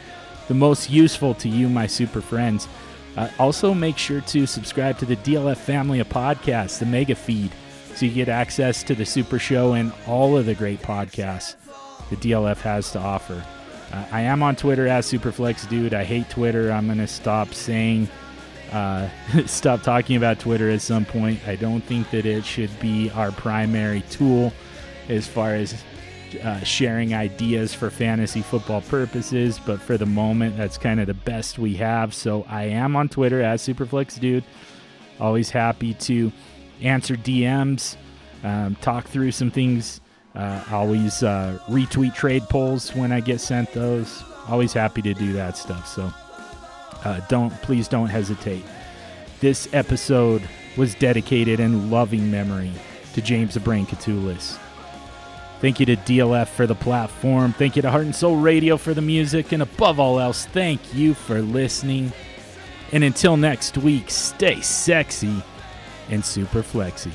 the most useful to you, my super friends. Uh, also, make sure to subscribe to the DLF family of podcasts, the mega feed, so you get access to the super show and all of the great podcasts the DLF has to offer. Uh, I am on Twitter as Superflex Dude. I hate Twitter. I'm going to stop saying, uh, stop talking about Twitter at some point. I don't think that it should be our primary tool as far as uh, sharing ideas for fantasy football purposes, but for the moment, that's kind of the best we have. So I am on Twitter as Superflex Dude. Always happy to answer DMs, um, talk through some things. Uh, always uh, retweet trade polls when I get sent those. Always happy to do that stuff. So uh, don't please don't hesitate. This episode was dedicated in loving memory to James the Brain Koutoulas. Thank you to DLF for the platform. Thank you to Heart and Soul Radio for the music. And above all else, thank you for listening. And until next week, stay sexy and super flexy.